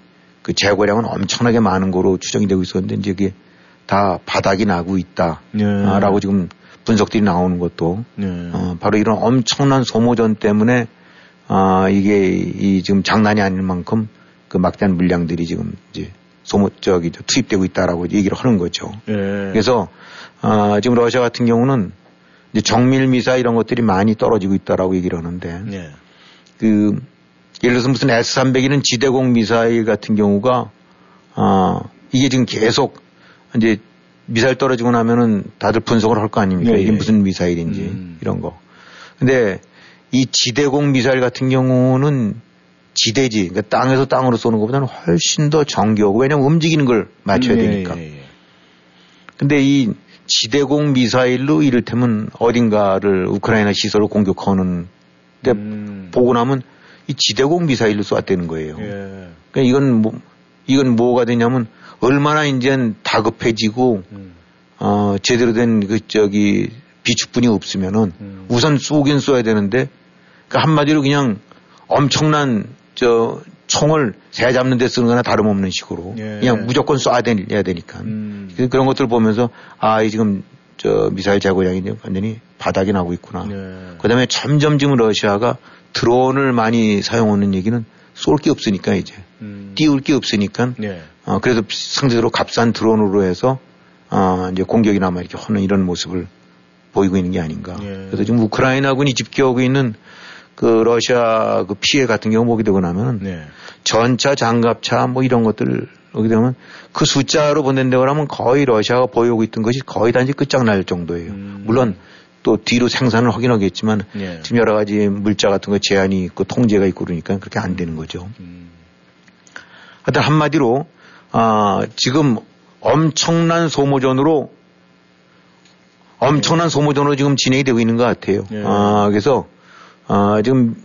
그 재고량은 엄청나게 많은 거로 추정이 되고 있었는데 이제 이게 다 바닥이 나고 있다라고 네. 지금 분석들이 나오는 것도 네. 어, 바로 이런 엄청난 소모전 때문에 아 이게 이 지금 장난이 아닐 만큼 그 막대한 물량들이 지금 이제 소모 저 투입되고 있다라고 얘기를 하는 거죠. 예. 그래서 아 지금 러시아 같은 경우는 이제 정밀 미사 이런 것들이 많이 떨어지고 있다라고 얘기를 하는데 예. 그 예를 들어서 무슨 S300이는 지대공 미사일 같은 경우가 아 이게 지금 계속 이제 미사일 떨어지고 나면은 다들 분석을 할 거 아닙니까? 예, 이게 예. 무슨 미사일인지 음. 이런 거. 근데 이 지대공 미사일 같은 경우는 지대지, 그러니까 땅에서 땅으로 쏘는 것보다는 훨씬 더 정교하고 왜냐면 움직이는 걸 맞춰야 예, 되니까. 예, 예. 근데 이 지대공 미사일로 이를테면 어딘가를 우크라이나 시설을 공격하는 데 음. 보고 나면 이 지대공 미사일로 쐈다는 거예요. 예. 그러니까 이건 뭐, 이건 뭐가 되냐면 얼마나 이제 다급해지고 음. 어, 제대로 된 그 저기 비축분이 없으면은 음. 우선 쏘긴 쏘야 되는데 그 한마디로 그냥 엄청난 저 총을 새 잡는 데 쓰는 거나 다름없는 식으로 예. 그냥 무조건 쏴야 되, 되니까 음. 그런 것들을 보면서 아, 이 지금 저 미사일 재고량이 이제 완전히 바닥이 나고 있구나. 예. 그 다음에 점점 지금 러시아가 드론을 많이 사용하는 얘기는 쏠 게 없으니까 이제 음. 띄울 게 없으니까 예. 어, 그래서 상대적으로 값싼 드론으로 해서 어, 이제 공격이나 막 이렇게 하는 이런 모습을 보이고 있는 게 아닌가. 예. 그래서 지금 우크라이나군이 집계하고 있는 그 러시아 그 피해 같은 경우 보게 되고 나면 네. 전차, 장갑차 뭐 이런 것들 그러게 되면 그 숫자로 본다고 하면 거의 러시아가 보여오고 있던 것이 거의 단지 끝장날 정도예요. 음. 물론 또 뒤로 생산을 하긴 하겠지만 예. 지금 여러 가지 물자 같은 거 제한이 있고 통제가 있고 그러니까 그렇게 안 되는 거죠. 음. 하여튼 한마디로 아, 지금 엄청난 소모전으로 엄청난 소모전으로 지금 진행이 되고 있는 것 같아요. 예. 아, 그래서 아, 지금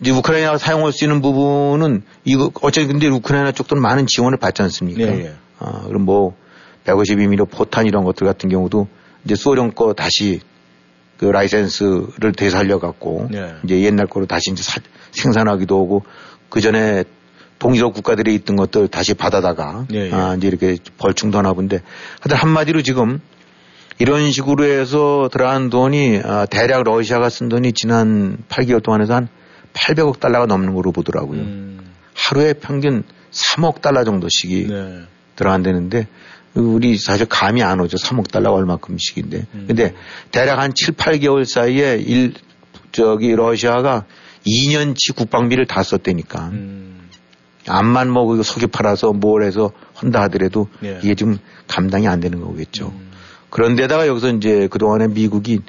이제 우크라이나가 사용할 수 있는 부분은 이거 어차피 근데 우크라이나 쪽도 많은 지원을 받지 않습니까? 예, 예. 아, 그럼 뭐 152mm 포탄 이런 것들 같은 경우도 이제 소련 거 다시 그 라이센스를 되살려 갖고 예. 이제 옛날 거로 다시 이제 사- 생산하기도 하고 그 전에 동유럽 국가들에 있던 것들 다시 받아다가 예, 예. 아, 이제 이렇게 벌충도 하나 본데 하여튼 한마디로 지금 이런 식으로 해서 들어간 돈이 아, 대략 러시아가 쓴 돈이 지난 8개월 동안에서 한 800억 달러가 넘는 거로 보더라고요. 음. 하루에 평균 3억 달러 정도씩이 네. 들어간다는데 우리 사실 감이 안 오죠. 3억 달러가 얼마큼씩인데. 음. 근데 대략 한 7, 8개월 사이에 일 저기 러시아가 2년치 국방비를 다 썼다니까. 음. 암만 뭐 그거 석유 팔아서 뭘 해서 한다 하더라도 예. 이게 좀 감당이 안 되는 거겠죠. 음. 그런데다가 여기서 이제 그동안에 미국이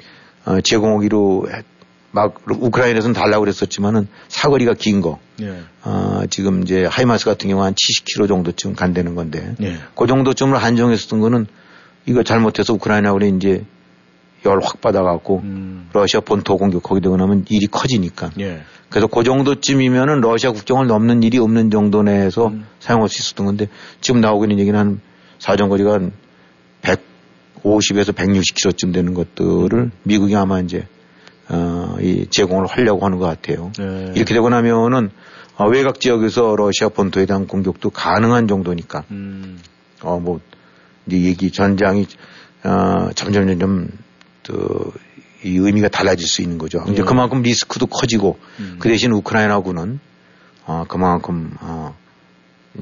어, 제공하기로 했- 막 우크라이나에서는 달라고 그랬었지만은 사거리가 긴 거. 예. 어, 지금 이제 하이마스 같은 경우 한 70km 정도쯤 간다는 건데 예. 그 정도쯤으로 한정했었던 거는 이거 잘못해서 우크라이나가 이제 열 확 받아갖고 음. 러시아 본토 공격하게 되고 나면 일이 커지니까 예. 그래서 그 정도쯤이면은 러시아 국경을 넘는 일이 없는 정도 내에서 음. 사용할 수 있었던 건데 지금 나오고 있는 얘기는 한 사정거리가 한 150에서 160km쯤 되는 것들을 미국이 아마 이제 어, 이 제공을 하려고 하는 것 같아요. 예. 이렇게 되고 나면은 어, 외곽 지역에서 러시아 본토에 대한 공격도 가능한 정도니까 음. 어 뭐 이제 얘기 전장이 어 점점 점점 또 이 의미가 달라질 수 있는 거죠. 이제 예. 그만큼 리스크도 커지고 음. 그 대신 우크라이나군은 어 그만큼 어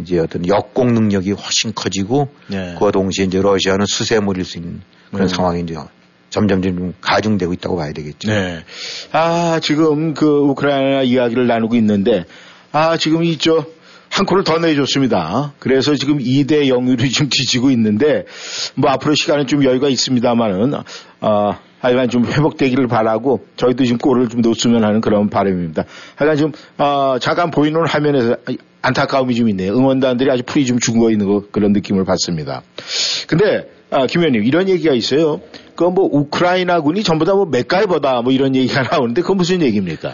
이제 어떤 역공 능력이 훨씬 커지고 예. 그와 동시에 이제 러시아는 수세물일 수 있는 그런 음. 상황이 이제 점점 좀 가중되고 있다고 봐야 되겠죠. 네. 아, 지금 그 우크라이나 이야기를 나누고 있는데, 아, 지금 이, 저, 한 코를 더 내줬습니다. 그래서 지금 2대 0으로 <laughs> 지금 뒤지고 있는데, 뭐 앞으로 시간은 좀 여유가 있습니다만은, 아, 하여간 좀 회복되기를 바라고, 저희도 지금 골을 좀 놓으면 하는 그런 바람입니다. 하여간 좀, 아, 잠깐 보이는 화면에서 안타까움이 좀 있네요. 응원단들이 아주 풀이 좀 죽어 있는 거, 그런 느낌을 받습니다. 근데, 아, 김 의원님, 이런 얘기가 있어요. 그뭐 우크라이나군이 전부 다 뭐 맥가이버다 뭐 이런 얘기가 나오는데 그건 무슨 얘기입니까?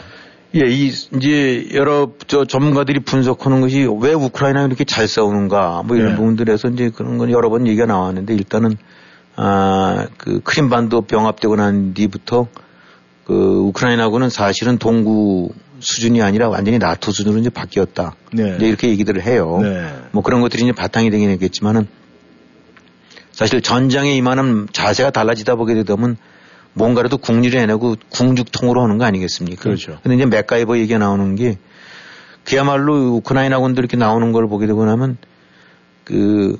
예, 이, 이제, 여러, 저, 전문가들이 분석하는 것이 왜 우크라이나가 이렇게 잘 싸우는가, 뭐 이런 네. 부분들에서 이제 그런 건 여러 번 얘기가 나왔는데, 일단은, 아, 그, 크림반도 병합되고 난 뒤부터, 그, 우크라이나군은 사실은 동구 수준이 아니라 완전히 나토 수준으로 이제 바뀌었다. 네. 이제 이렇게 얘기들을 해요. 네. 뭐 그런 것들이 이제 바탕이 되긴 했겠지만은, 사실 전장에 임하는 자세가 달라지다 보게 되면 뭔가라도 국리를 해내고 궁죽통으로 하는 거 아니겠습니까? 그렇죠. 근데 이제 맥가이버 얘기가 나오는 게 그야말로 우크라이나군들 이렇게 나오는 걸 보게 되고 나면 그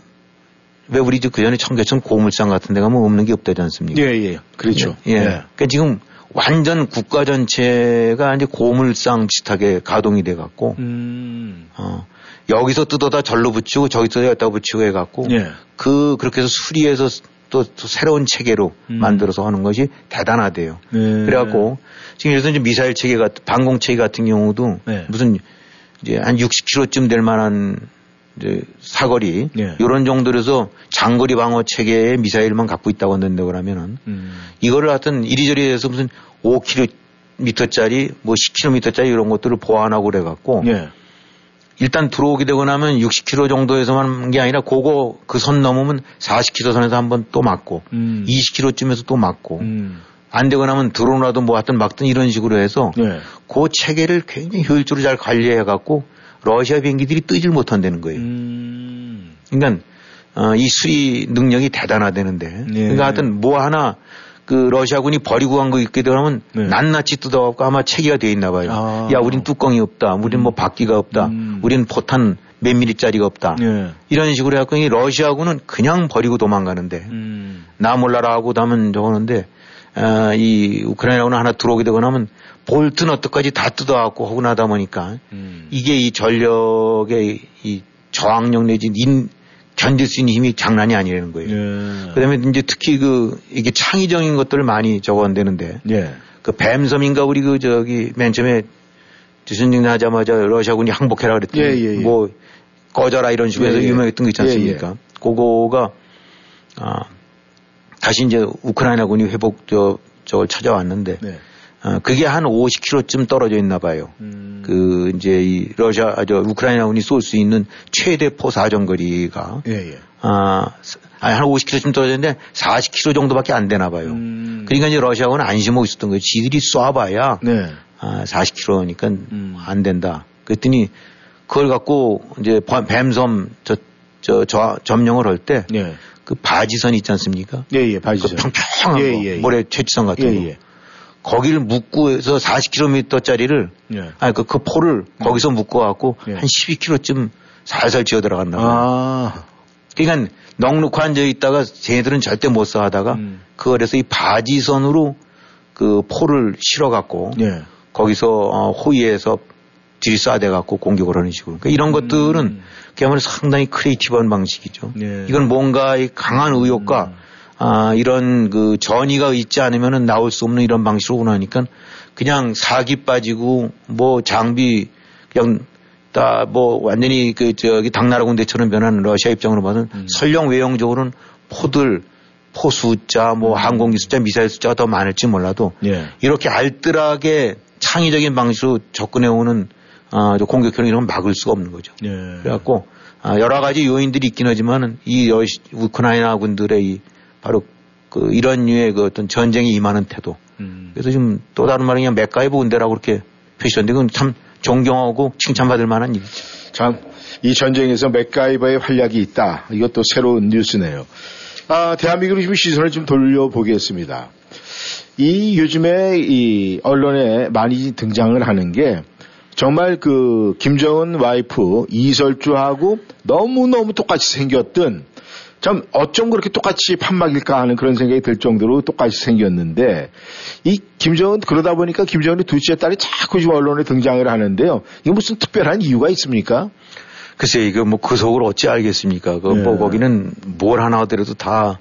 왜 우리 그 전에 청계천 고물상 같은 데 가면 없는 게 없다지 않습니까? 예, 예. 그렇죠. 예. 그러니까 지금 완전 국가 전체가 이제 고물상 비슷하게 가동이 돼 갖고 음. 어 여기서 뜯어다 절로 붙이고 저기서 여기다 붙이고 해 갖고 예. 그 그렇게 해서 수리해서 또, 또 새로운 체계로 음. 만들어서 하는 것이 대단하대요. 네. 그래갖고 지금 예를 들어 이제 미사일 체계 같은 방공 체계 같은 경우도 네. 무슨 이제 한 60km쯤 될 만한 이제 사거리 네. 이런 정도로서 장거리 방어 체계의 미사일만 갖고 있다고 한다고 그러면은 음. 이거를 하여튼 이리저리 해서 무슨 5km짜리 뭐 10km짜리 이런 것들을 보완하고 그래갖고 예. 일단 들어오게 되고 나면 60km 정도에서만 게 아니라 그거 그 선 넘으면 40km 선에서 한번 또 맞고 음. 20km쯤에서 또 맞고 음. 안 되고 나면 드론이라도 뭐 하여튼 막든 이런 식으로 해서 예. 그 체계를 굉장히 효율적으로 잘 관리해 갖고 러시아 비행기들이 뜨질 못한다는 거예요. 음. 그러니까 어, 이 수리 능력이 대단하다는데 네. 그러니까 하여튼 뭐 하나 그 러시아군이 버리고 간 거 있게 되면 네. 낱낱이 뜯어갖고 아마 체계가 돼 있나 봐요. 아. 야, 우린 뚜껑이 없다. 우린 뭐 바퀴가 없다. 음. 우린 포탄 몇 미리짜리가 없다. 예. 이런 식으로 해갖고 이 러시아군은 그냥 버리고 도망가는데 음. 나 몰라라 하고 다면 저거는데 아, 이 우크라이나군은 하나 들어오게 되고 나면 볼트 너트까지 다 뜯어갖고 하고 나다 보니까 음. 이게 이 전력의 이 저항력 내지 인, 견딜 수 있는 힘이 장난이 아니라는 거예요. 예. 그다음에 이제 특히 그 이게 창의적인 것들을 많이 적어낸다는데 예. 그 뱀섬인가 우리 그 저기 맨 처음에 주선진 하자마자 러시아군이 항복해라 그랬더니 예, 예, 예. 뭐 꺼져라 이런 식으로 해서 예, 예. 유명했던 거 있지 않습니까? 그거가 아 다시 이제 우크라이나군이 회복 저 저걸 찾아왔는데 네. 아, 그게 한 50km쯤 떨어져 있나 봐요. 음. 그 이제 이 러시아 아, 저 우크라이나군이 쏠 수 있는 최대 포 사정 거리가 예, 예. 아, 아니, 한 50km쯤 떨어졌는데 40km 정도밖에 안 되나 봐요. 음. 그러니까 이제 러시아군은 안심하고 있었던 거예요. 지들이 쏴봐야 네. 아, 40km니까 음. 안 된다. 그랬더니 그걸 갖고 이제 뱀- 뱀섬 저, 저, 저 점령을 할때그 예. 바지선 있지 않습니까? 예, 예, 그 봐주세요. 평평한 예, 거, 예, 예. 모래 채취선 같은 예, 거. 예. 거기를 묶고 해서 40km짜리를 예. 아니 그, 그 포를 거기서 묶어 갖고 예. 한 12km쯤 살살 지어 봐요. 아, 그러니까 넉넉히 앉아 있다가 쟤네들은 절대 못 싸하다가 음. 그거에서 이 바지선으로 그 포를 실어 갖고 예. 거기서 어, 호위에서 들이쏴대 갖고 공격을 하는 식으로. 그러니까 이런 것들은 그야말로 상당히 creative한 방식이죠. 예. 이건 뭔가 이 강한 의욕과 아, 이런 그 전의가 있지 않으면은 나올 수 없는 이런 방식으로 운용하니까 그냥 사기 빠지고 뭐 장비 그냥 다 뭐 완전히 그 저기 당나라 군대처럼 변한 러시아 입장으로 봐서는 설령 외형적으로는 포들 포 숫자 뭐 항공기 숫자 미사일 숫자가 더 많을지 몰라도 예. 이렇게 알뜰하게 창의적인 방식으로 접근해 오는 아, 저 공격형 이런 건 막을 수가 없는 거죠. 예. 그래갖고 아, 여러 가지 요인들이 있긴 하지만은 이 우크라이나 군들의 이 바로 그 이런 류의 그 어떤 전쟁에 임하는 태도. 음. 그래서 지금 또 다른 말은 그냥 맥가이버 군대라고 그렇게 표시했는데 그건 참 존경하고 칭찬받을 만한 일이죠. 참, 이 전쟁에서 맥가이버의 활약이 있다. 이것도 새로운 뉴스네요. 아, 대한민국으로 좀 시선을 좀 돌려보겠습니다. 이 요즘에 이 언론에 많이 등장을 하는 게 정말 그 김정은 와이프 이설주하고 너무너무 똑같이 생겼던 참 어쩜 그렇게 똑같이 판막일까 하는 그런 생각이 들 정도로 똑같이 생겼는데 이 김정은 그러다 보니까 김정은의 둘째 딸이 자꾸 지금 언론에 등장을 하는데요. 이게 무슨 특별한 이유가 있습니까? 글쎄 이거 뭐 그 속을 어찌 알겠습니까? 그 네. 뭐 거기는 뭘 하나 하더라도 다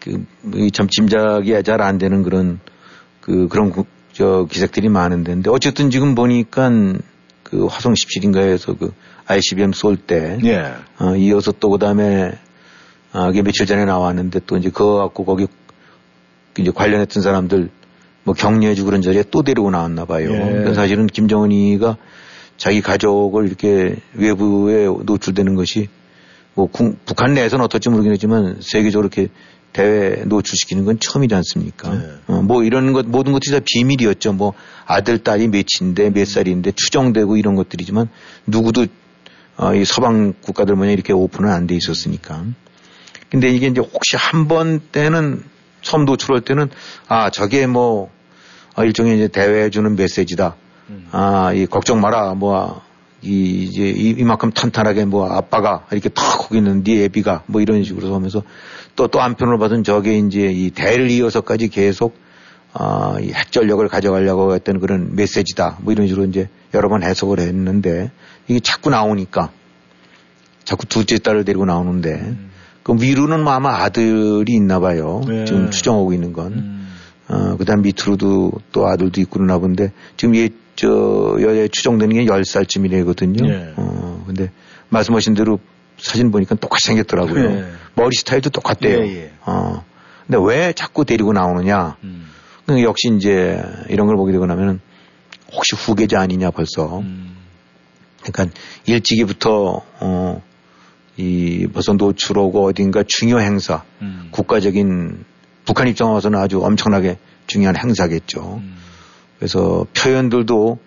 그 참 짐작이 잘 안 되는 그런 그 그런 구- 저 기색들이 많은데 근데 어쨌든 지금 보니까 그 화성 17인가에서 그 ICBM 쏠때 예. 어, 이어서 또 그다음에 아, 이게 며칠 전에 나왔는데 또 이제 그거 갖고 거기 이제 관련했던 사람들 뭐 격려해주고 그런 자리에 또 데리고 나왔나 봐요. 예. 그러니까 사실은 김정은이가 자기 가족을 이렇게 외부에 노출되는 것이 뭐 국- 북한 내에서는 어떨지 모르겠지만 세계적으로 이렇게 대회 노출시키는 건 처음이지 않습니까? 네. 어, 뭐 이런 것 모든 것들이 다 비밀이었죠. 뭐 아들 딸이 몇인데 몇 살인데 추정되고 이런 것들이지만 누구도 어, 이 서방 국가들 모양 이렇게 오픈은 안 돼 있었으니까. 근데 이게 이제 혹시 한 번 때는 처음 노출할 때는 아 저게 뭐 어, 일종의 이제 대회에 주는 메시지다. 아, 이 걱정 마라. 뭐, 이, 이제 이- 이만큼 탄탄하게 뭐 아빠가 이렇게 탁 거기 있는 네 애비가 뭐 이런 식으로 하면서 또 또 한편으로 봐서는 저게 이제 이 대를 이어서까지 계속 아, 이 핵전력을 가져가려고 했던 그런 메시지다. 뭐 이런 식으로 이제 여러 번 해석을 했는데 이게 자꾸 나오니까 자꾸 둘째 딸을 데리고 나오는데 그 위로는 뭐 아마 아들이 있나 봐요. 네. 지금 추정하고 있는 건. 음. 어, 그 다음 밑으로도 또 아들도 있고 그러나 본데 지금 얘, 저, 여자 추정되는 게 10살쯤이래거든요. 예. 어, 근데 말씀하신 대로 사진 보니까 똑같이 생겼더라고요. 예. 머리 스타일도 똑같대요. 예, 예. 어. 근데 왜 자꾸 데리고 나오느냐. 음. 그 역시 이제 이런 걸 보게 되고 나면은 혹시 후계자 아니냐 벌써. 음. 그러니까 일찍이부터 어, 이 벌써 노출하고 어딘가 중요 행사, 음. 국가적인 북한 입장에 와서는 아주 엄청나게 중요한 행사겠죠. 음. 그래서 표현들도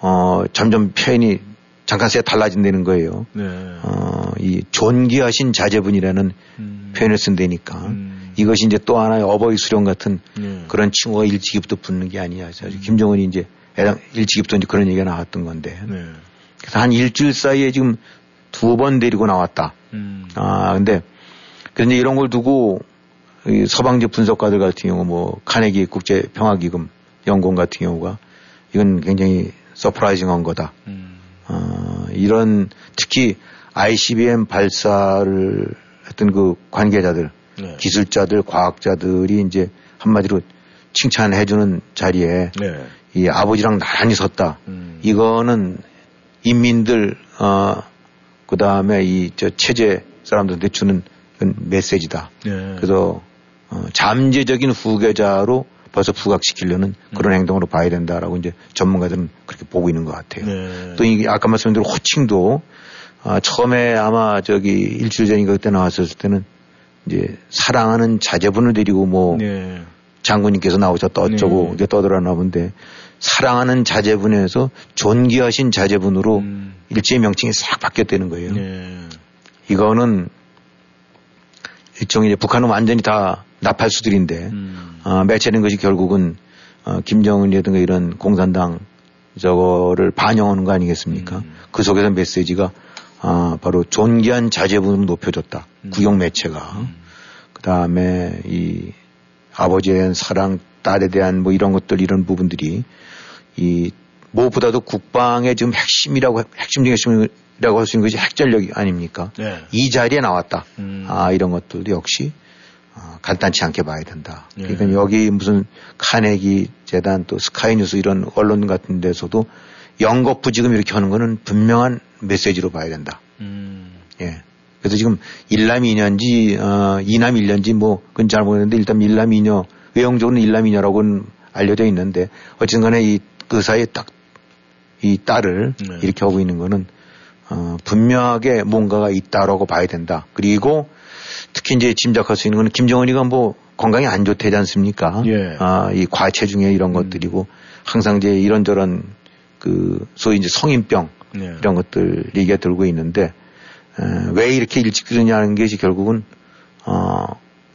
어, 점점 표현이 잠깐씩 달라진다는 거예요. 네. 어, 이 존귀하신 자제분이라는 음. 표현을 쓴다니까 음. 이것이 이제 또 하나의 어버이 수령 같은 네. 그런 칭호가 일찍이부터 붙는 게 아니야. 사실 김정은이 이제 애당- 일찍이부터 이제 그런 얘기가 나왔던 건데. 네. 그래서 한 일주일 사이에 지금 두 번 데리고 나왔다. 음. 아, 근데, 근데 이런 걸 두고 이 서방제 분석가들 같은 경우 뭐 카네기 국제 평화기금 연구원 같은 경우가 이건 굉장히 surprising한 거다. 음. 어, 이런 특히 ICBM 발사를 했던 그 관계자들, 네. 기술자들, 과학자들이 이제 한마디로 칭찬해주는 자리에 네. 이 아버지랑 나란히 섰다. 음. 이거는 인민들, 어, 그 다음에 이 저 체제 사람들한테 주는 메시지다. 네. 그래서 어, 잠재적인 후계자로 벌써 부각시키려는 그런 행동으로 봐야 된다라고 이제 전문가들은 그렇게 보고 있는 것 같아요. 네. 또 이게 아까 말씀드린 호칭도 아, 처음에 아마 저기 일주일 전인가 그때 나왔었을 때는 이제 사랑하는 자제분을 데리고 뭐 네. 장군님께서 나오셨다 어쩌고 네. 이게 떠들어나 본데 사랑하는 자제분에서 존귀하신 자제분으로 음. 일제의 명칭이 싹 바뀌었다는 거예요. 네. 이거는 일종의 북한은 완전히 다 나팔수들인데 음. 어, 매체는 것이 결국은 어, 김정은이라든가 이런 공산당 저거를 반영하는 거 아니겠습니까? 음. 그 속에서 메시지가 아, 바로 존귀한 자제분으로 높여줬다. 음. 구경 매체가. 그 다음에 이 아버지에 대한 사랑, 딸에 대한 뭐 이런 것들, 이런 부분들이 이 무엇보다도 국방의 지금 핵심이라고, 핵심 중 핵심이라고 할 수 있는 것이 핵전력이 아닙니까? 네. 이 자리에 나왔다. 음. 아, 이런 것들도 역시 어, 간단치 않게 봐야 된다. 예. 그러니까 여기 무슨 카네기 재단 또 스카이뉴스 이런 언론 같은 데서도 연거푸 지금 이렇게 하는 거는 분명한 메시지로 봐야 된다. 음. 예. 그래서 지금 일남 이녀인지 어, 이남 일녀인지 뭐 그건 잘 모르겠는데 일단 일남 이녀 외형적으로는 일남 이녀라고는 알려져 있는데 어쨌든 간에 이 그 사이에 딱 이 딸을 네. 이렇게 하고 있는 거는 어, 분명하게 뭔가가 있다라고 봐야 된다. 그리고 특히 이제 짐작할 수 있는 거는 김정은이가 뭐 건강이 안 좋대지 않습니까? 예. 아, 이 과체중에 이런 것들이고 항상 이제 이런저런 그 소위 이제 성인병 네. 이런 것들 얘기가 들고 있는데 에, 왜 이렇게 일찍 그러냐는 것이 결국은 어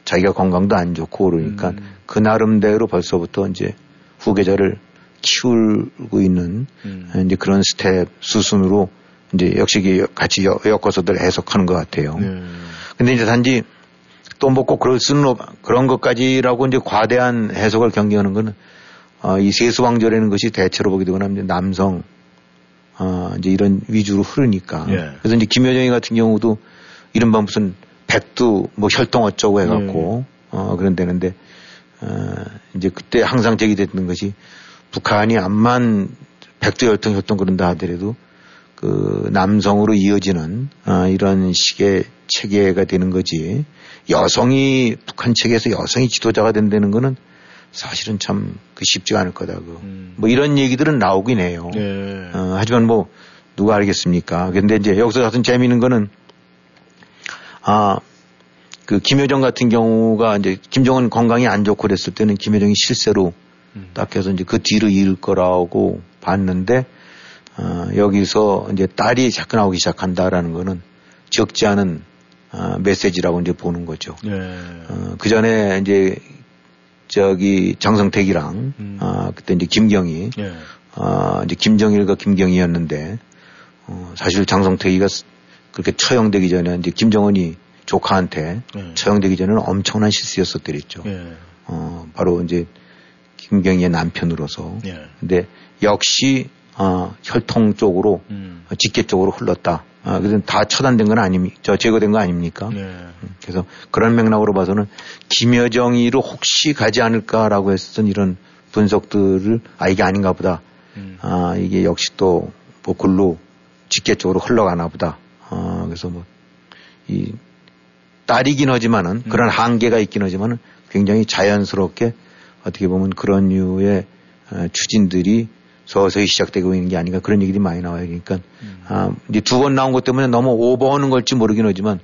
자기가 건강도 안 좋고 그러니까 음. 그 나름대로 벌써부터 이제 후계자를 키우고 있는 음. 에, 이제 그런 스텝 수순으로 이제 역시 같이 엮- 엮어서들 해석하는 것 같아요. 네. 근데 이제 단지 또 뭐 꼭 그럴 수는 없, 그런 것까지라고 이제 과대한 해석을 경계하는 거는 어, 이 세습왕조라는 것이 대체로 보게 되거나 이제 남성 어, 이제 이런 위주로 흐르니까. 예. 그래서 이제 김여정이 같은 경우도 이른바 무슨 백두 뭐 혈통 어쩌고 해갖고 어, 그런 데는데 어, 이제 그때 항상 제기됐던 것이 북한이 암만 백두 혈통 혈통 그런다 하더라도 그 남성으로 이어지는 아, 이런 식의 체계가 되는 거지 여성이 북한 체계에서 여성이 지도자가 된다는 거는 사실은 참그 쉽지가 않을 거다. 그. 음. 뭐 이런 얘기들은 나오긴 해요. 네. 어, 하지만 뭐 누가 알겠습니까? 근데 이제 여기서 가장 재미있는 거는 아, 그 김여정 같은 경우가 이제 김정은 건강이 안 좋고 그랬을 때는 김여정이 실세로 음. 딱 해서 이제 그 뒤로 이을 거라고 봤는데 어, 여기서 이제 딸이 자꾸 나오기 시작한다라는 거는 적지 않은 어, 메시지라고 이제 보는 거죠. 네. 어, 그 전에 이제 저기 장성택이랑 음. 아, 그때 이제 김경희 예. 아, 이제 김정일과 김경희였는데 어, 사실 장성택이가 스- 그렇게 처형되기 전에 이제 김정은이 조카한테 네. 처형되기 전에는 엄청난 실수였었더랬죠. 예. 어, 바로 이제 김경희의 남편으로서. 예. 근데 역시 어, 혈통 쪽으로 음. 어, 직계 쪽으로 흘렀다. 아, 그래서 다 처단된 건 아닙니까? 저 제거된 거 아닙니까? 네. 그래서 그런 맥락으로 봐서는 김여정이로 혹시 가지 않을까라고 했던 이런 분석들을 아 이게 아닌가 보다. 음. 아 이게 역시 또 뭐 글로 직계 쪽으로 흘러가나 보다. 아 그래서 뭐 이 딸이긴 하지만은 음. 그런 한계가 있긴 하지만은 굉장히 자연스럽게 어떻게 보면 그런 류의 어, 추진들이 서서히 시작되고 있는 게 아닌가 그런 얘기들이 많이 나와요. 그러니까 음. 아, 이제 두 번 나온 것 때문에 너무 오버하는 걸지 모르긴 하지만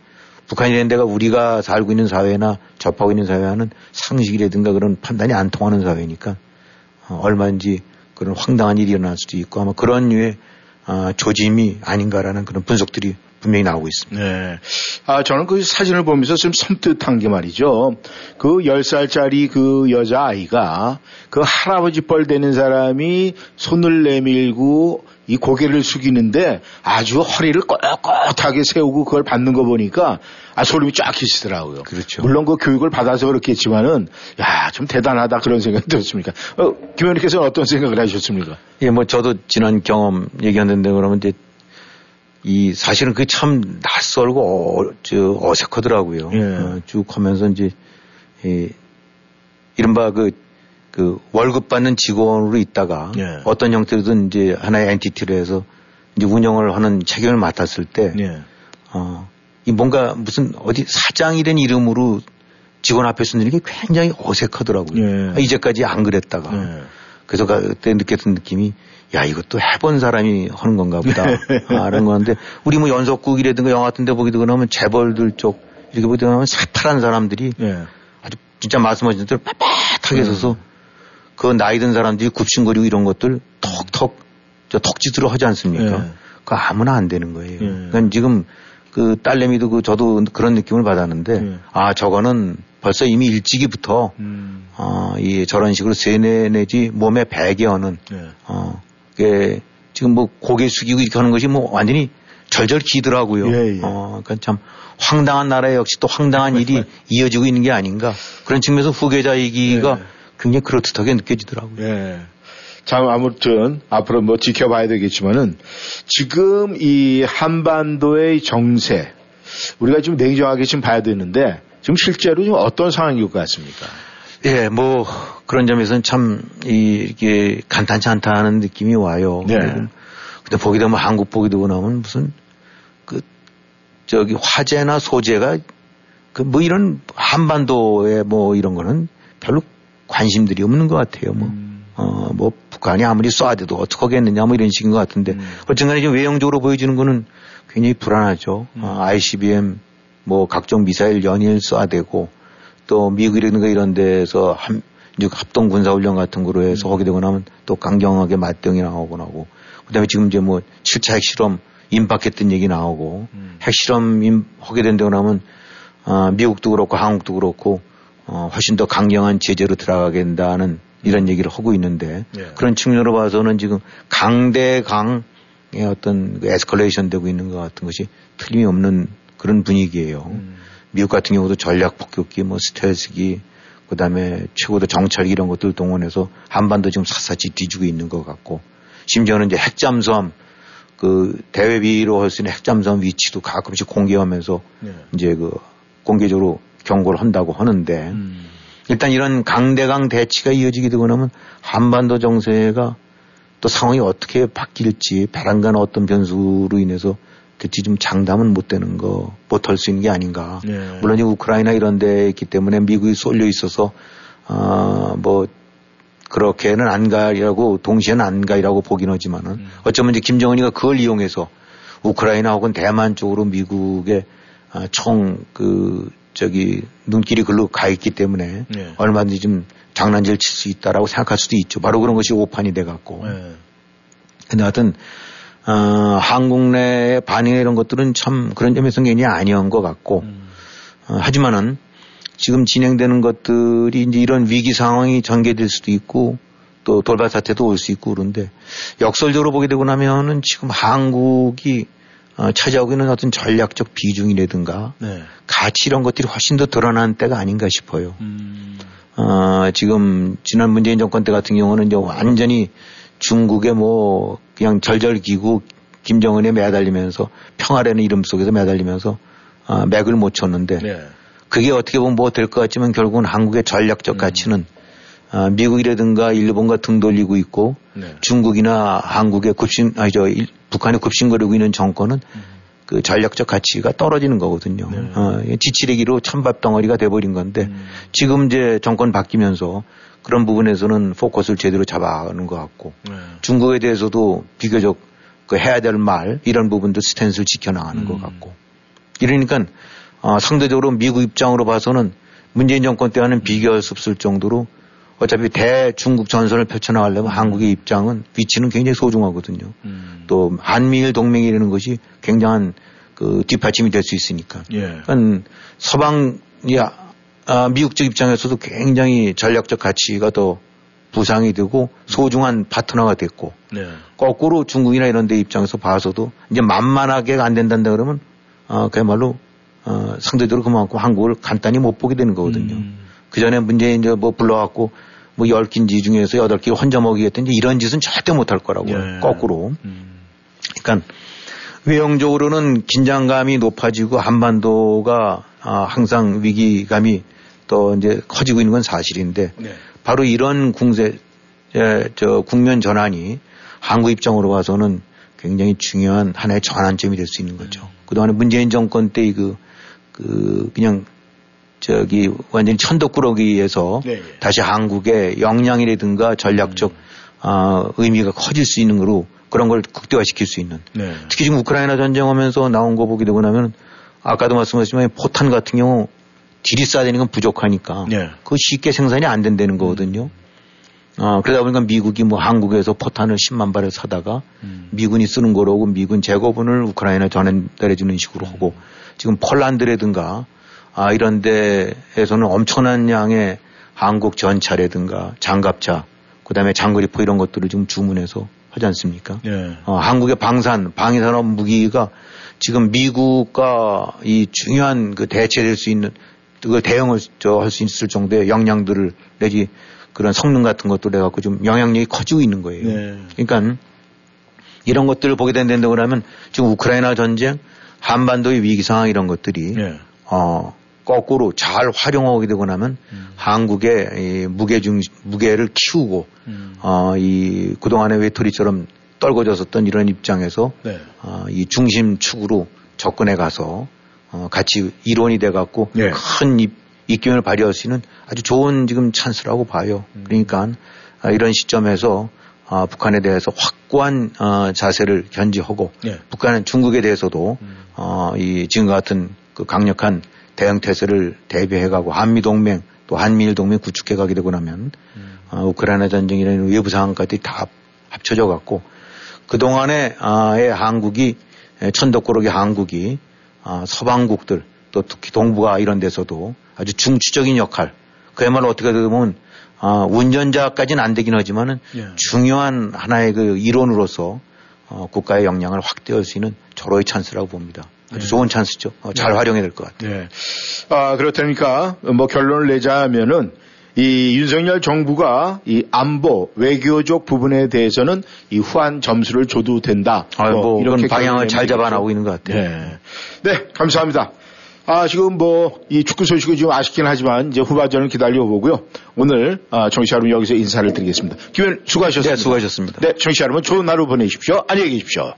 북한이라는 데가 우리가 살고 있는 사회나 접하고 있는 사회와는 상식이라든가 그런 판단이 안 통하는 사회니까 어, 얼마든지 그런 황당한 일이 일어날 수도 있고 아마 그런 류의 아, 조짐이 아닌가라는 그런 분석들이 분명히 나오고 있습니다. 네. 아, 저는 그 사진을 보면서 좀 섬뜩한 게 말이죠. 그 10살짜리 그 여자아이가 그 할아버지 뻘 되는 사람이 손을 내밀고 이 고개를 숙이는데 아주 허리를 꼿꼿하게 세우고 그걸 받는 거 보니까 아, 소름이 쫙 끼치더라고요. 그렇죠. 물론 그 교육을 받아서 그렇겠지만은 야, 좀 대단하다 그런 생각이 들었습니까? 어, 김 의원님께서는 어떤 생각을 하셨습니까? 예, 뭐 저도 지난 경험 얘기했는데 그러면 이제 이 사실은 그게 참 낯설고 어, 저 어색하더라고요. 예. 어, 쭉 하면서 이제 이 이른바 그, 그 월급 받는 직원으로 있다가 예. 어떤 형태로든 이제 하나의 엔티티로 해서 이제 운영을 하는 책임을 맡았을 때 예. 어, 이 뭔가 무슨 어디 사장이된 이름으로 직원 앞에 서는 게 굉장히 어색하더라고요. 예. 아, 이제까지 안 그랬다가. 예. 그래서 그때 느꼈던 느낌이 야 이것도 해본 사람이 하는 건가 보다. <laughs> 아, 이런 건데 우리 뭐 연속국이라든가 영화 같은 데 되고 나면 재벌들 쪽 이렇게 보게 되면 새파란 사람들이 예. 아주 진짜 말씀하신 대로 빳빳하게 서서 그 나이 든 사람들이 굽신거리고 이런 것들 턱턱 저 턱짓으로 하지 않습니까? 예. 그거 아무나 안 되는 거예요. 예. 그러니까 지금 그 딸내미도 그 저도 그런 느낌을 받았는데 예. 아 저거는 벌써 이미 일찍이부터 음. 어, 이 저런 식으로 세뇌 내지 몸에 배게 하는 예. 어, 그게 지금 뭐 고개 숙이고 이렇게 하는 것이 뭐 완전히 절절 기더라고요. 예, 예. 어, 그러니까 참 황당한 나라에 역시 또 황당한 일이 이어지고 있는 게 아닌가. 그런 측면에서 후계자이기가 예. 굉장히 그렇듯하게 느껴지더라고요. 예. 참 아무튼 앞으로 뭐 지켜봐야 되겠지만은 지금 이 한반도의 정세 우리가 좀 냉정하게 지금 봐야 되는데 지금 실제로 지금 어떤 상황인 것 같습니까? 예, 뭐 그런 점에서는 참 이, 이게 간단치 않다는 느낌이 와요. 네. 근데 보게 되면 한국 보게 되고 나면 무슨 그 저기 화재나 소재가 그 뭐 이런 한반도에 뭐 이런 거는 별로 관심들이 없는 것 같아요. 뭐. 어, 뭐, 북한이 아무리 쏴대도 어떻게 하겠느냐, 뭐 이런 식인 것 같은데, 어쨌거나 지금 외형적으로 보여지는 거는 굉장히 불안하죠. 어, ICBM, 뭐, 각종 미사일 연일 쏴대고, 또 미국이라든가 이런 데서 한, 이제 합동 군사훈련 같은 거로 해서 하게 되고 나면 또 강경하게 맞대응이 나오고 나고, 그 다음에 지금 이제 뭐, 7차 핵실험 임박했던 얘기 나오고, 핵실험 임, 하게 된다고 나면, 아, 미국도 그렇고 한국도 그렇고, 어, 훨씬 더 강경한 제재로 들어가게 된다는 이런 얘기를 하고 있는데 예. 그런 측면으로 봐서는 지금 강대강의 어떤 그 에스컬레이션 되고 있는 것 같은 것이 틀림이 없는 그런 분위기예요. 미국 같은 경우도 전략 폭격기, 뭐 스텔스기, 그 다음에 최고도 정찰기 이런 것들 동원해서 한반도 지금 샅샅이 뒤지고 있는 것 같고 심지어는 이제 핵잠수함 그 대외비로 할 수 있는 핵잠수함 위치도 가끔씩 공개하면서 예. 이제 그 공개적으로 경고를 한다고 하는데 음. 일단 이런 강대강 대치가 이어지게 되고 나면 한반도 정세가 또 상황이 어떻게 바뀔지 바람간 어떤 변수로 인해서 대체 좀 장담은 못 되는 거, 못할 수 있는 게 아닌가. 예. 물론 이 우크라이나 이런 데 있기 때문에 미국이 쏠려 있어서, 아, 뭐, 그렇게는 안 가라고, 동시에는 안 가라고 보긴 하지만은, 어쩌면 이제 김정은이가 그걸 이용해서 우크라이나 혹은 대만 쪽으로 미국의 아, 총, 그, 저기, 눈길이 글로 가 있기 때문에 예. 얼마든지 좀 장난질 칠 수 있다라고 생각할 수도 있죠. 바로 그런 것이 오판이 돼 갖고. 예. 근데 하여튼, 어, 한국 내의 반응 이런 것들은 참 그런 점에서는 굉장히 아니한 것 같고, 어, 하지만은 지금 진행되는 것들이 이제 이런 위기 상황이 전개될 수도 있고, 또 돌발 사태도 올 수 있고 그런데 역설적으로 보게 되고 나면은 지금 한국이 어, 차지하고 있는 어떤 전략적 비중이라든가 네. 가치 이런 것들이 훨씬 더 드러난 때가 아닌가 싶어요. 음. 어, 지금 지난 문재인 정권 때 같은 경우는 이제 완전히 중국의 뭐 그냥 절절기구 김정은에 매달리면서 평화라는 이름 속에서 매달리면서 어, 맥을 못 쳤는데 네. 그게 어떻게 보면 뭐 될 것 같지만 결국은 한국의 전략적 가치는 어, 미국이라든가 일본과 등 돌리고 있고 네. 중국이나 한국의 급신 아니 저 일- 북한에 급신거리고 있는 정권은 그 전략적 가치가 떨어지는 거거든요. 네. 어, 지치레기로 찬밥 덩어리가 돼버린 건데 지금 이제 정권 바뀌면서 그런 부분에서는 포커스를 제대로 잡아가는 것 같고 네. 중국에 대해서도 비교적 그 해야 될 말 이런 부분도 스탠스를 지켜나가는 음. 것 같고 이러니까 어, 상대적으로 미국 입장으로 봐서는 문재인 정권 때와는 비교할 수 없을 정도로 어차피 대중국 전선을 펼쳐나가려면 한국의 입장은 위치는 굉장히 소중하거든요. 음. 또 한미일 동맹이라는 것이 굉장한 그 뒷받침이 될 수 있으니까. 예. 그러니까 서방이 아, 아, 미국 쪽 입장에서도 굉장히 전략적 가치가 더 부상이 되고 소중한 파트너가 됐고 네. 거꾸로 중국이나 이런 데 입장에서 봐서도 이제 만만하게 안 된단다 그러면 어, 그야말로 어, 상대적으로 그만큼 한국을 간단히 못 보게 되는 거거든요. 음. 그 전에 문재인 이제 뭐 불러갖고 뭐열 끼인지 중에서 여덟 끼 혼자 먹이겠다든지 이런 짓은 절대 못 할 거라고 예. 거꾸로. 음. 그러니까 외형적으로는 긴장감이 높아지고 한반도가 아, 항상 위기감이 또 이제 커지고 있는 건 사실인데 네. 바로 이런 궁세 에, 저 국면 전환이 한국 입장으로 봐서는 굉장히 중요한 하나의 전환점이 될 수 있는 거죠. 그동안에 문재인 정권 때의 그, 그, 그냥 저기 완전히 천덕꾸러기에서 네, 네. 다시 한국의 역량이라든가 전략적 아, 의미가 커질 수 있는 거로 그런 걸 극대화시킬 수 있는 네. 특히 지금 우크라이나 전쟁하면서 나온 거 보게 되고 나면 아까도 말씀하셨지만 포탄 같은 경우 딜이 쏴야 되는 건 부족하니까 네. 그거 쉽게 생산이 안 된다는 거거든요. 어, 그러다 보니까 미국이 뭐 한국에서 포탄을 10만 발을 사다가 미군이 쓰는 거로고 미군 재고분을 우크라이나 전달해 주는 식으로 하고 지금 폴란드라든가 아, 이런 데에서는 엄청난 양의 한국 전차라든가 장갑차 그다음에 장거리포 이런 것들을 지금 주문해서 하지 않습니까? 네. 어, 한국의 방산, 방위산업 무기가 지금 미국과 이 중요한 그 대체될 수 있는 그걸 대응을 할 수 있을 정도의 역량들을 내지 그런 성능 같은 것들을 해갖고 좀 영향력이 커지고 있는 거예요. 네. 그러니까 이런 것들을 보게 된다고 하면 지금 우크라이나 전쟁, 한반도의 위기 상황 이런 것들이 네. 어, 거꾸로 잘 활용하게 되고 나면 음. 한국의 이 무게 중 무게를 키우고 음. 어, 이 그동안의 외톨이처럼 떨궈졌었던 이런 입장에서 네. 어, 이 중심축으로 접근해 가서 어, 같이 일원이 돼 갖고 네. 큰 입, 입김을 발휘할 수 있는 아주 좋은 지금 찬스라고 봐요. 음. 그러니까 아, 이런 시점에서 아, 북한에 대해서 확고한 어, 자세를 견지하고 네. 북한은 중국에 대해서도 음. 어, 이 지금과 같은 그 강력한 대응 태세를 대비해가고 한미 동맹 또 한미일 동맹 구축해가게 되고 나면 음. 어, 우크라이나 전쟁이라는 외부 상황까지 다 합쳐져 갖고 그 동안에 아의 한국이 에, 천덕꾸러기 한국이 아, 서방국들 또 특히 동북아 이런 데서도 아주 중추적인 역할 그야말로 어떻게 보면 아, 운전자까지는 안 되긴 하지만은 예. 중요한 하나의 그 일원으로서 어, 국가의 역량을 확대할 수 있는 절호의 찬스라고 봅니다. 아주 네. 좋은 찬스죠. 어, 잘 네. 활용해야 될 것 같아요. 네. 아, 그렇다니까 뭐 결론을 내자면은 이 윤석열 정부가 이 안보 외교적 부분에 대해서는 이 후한 점수를 줘도 된다. 아, 뭐 이런 이렇게 방향을 잘 결론을 잡아나가고 있는 것 같아요. 네. 네, 감사합니다. 아, 지금 뭐, 이 축구 소식이 좀 아쉽긴 하지만, 이제 후반전을 기다려보고요. 오늘, 아, 정치 여러분 여기서 인사를 드리겠습니다. 김현 수고하셨습니다. 네, 수고하셨습니다. 네, 정치 여러분 좋은 하루 보내십시오. 안녕히 계십시오.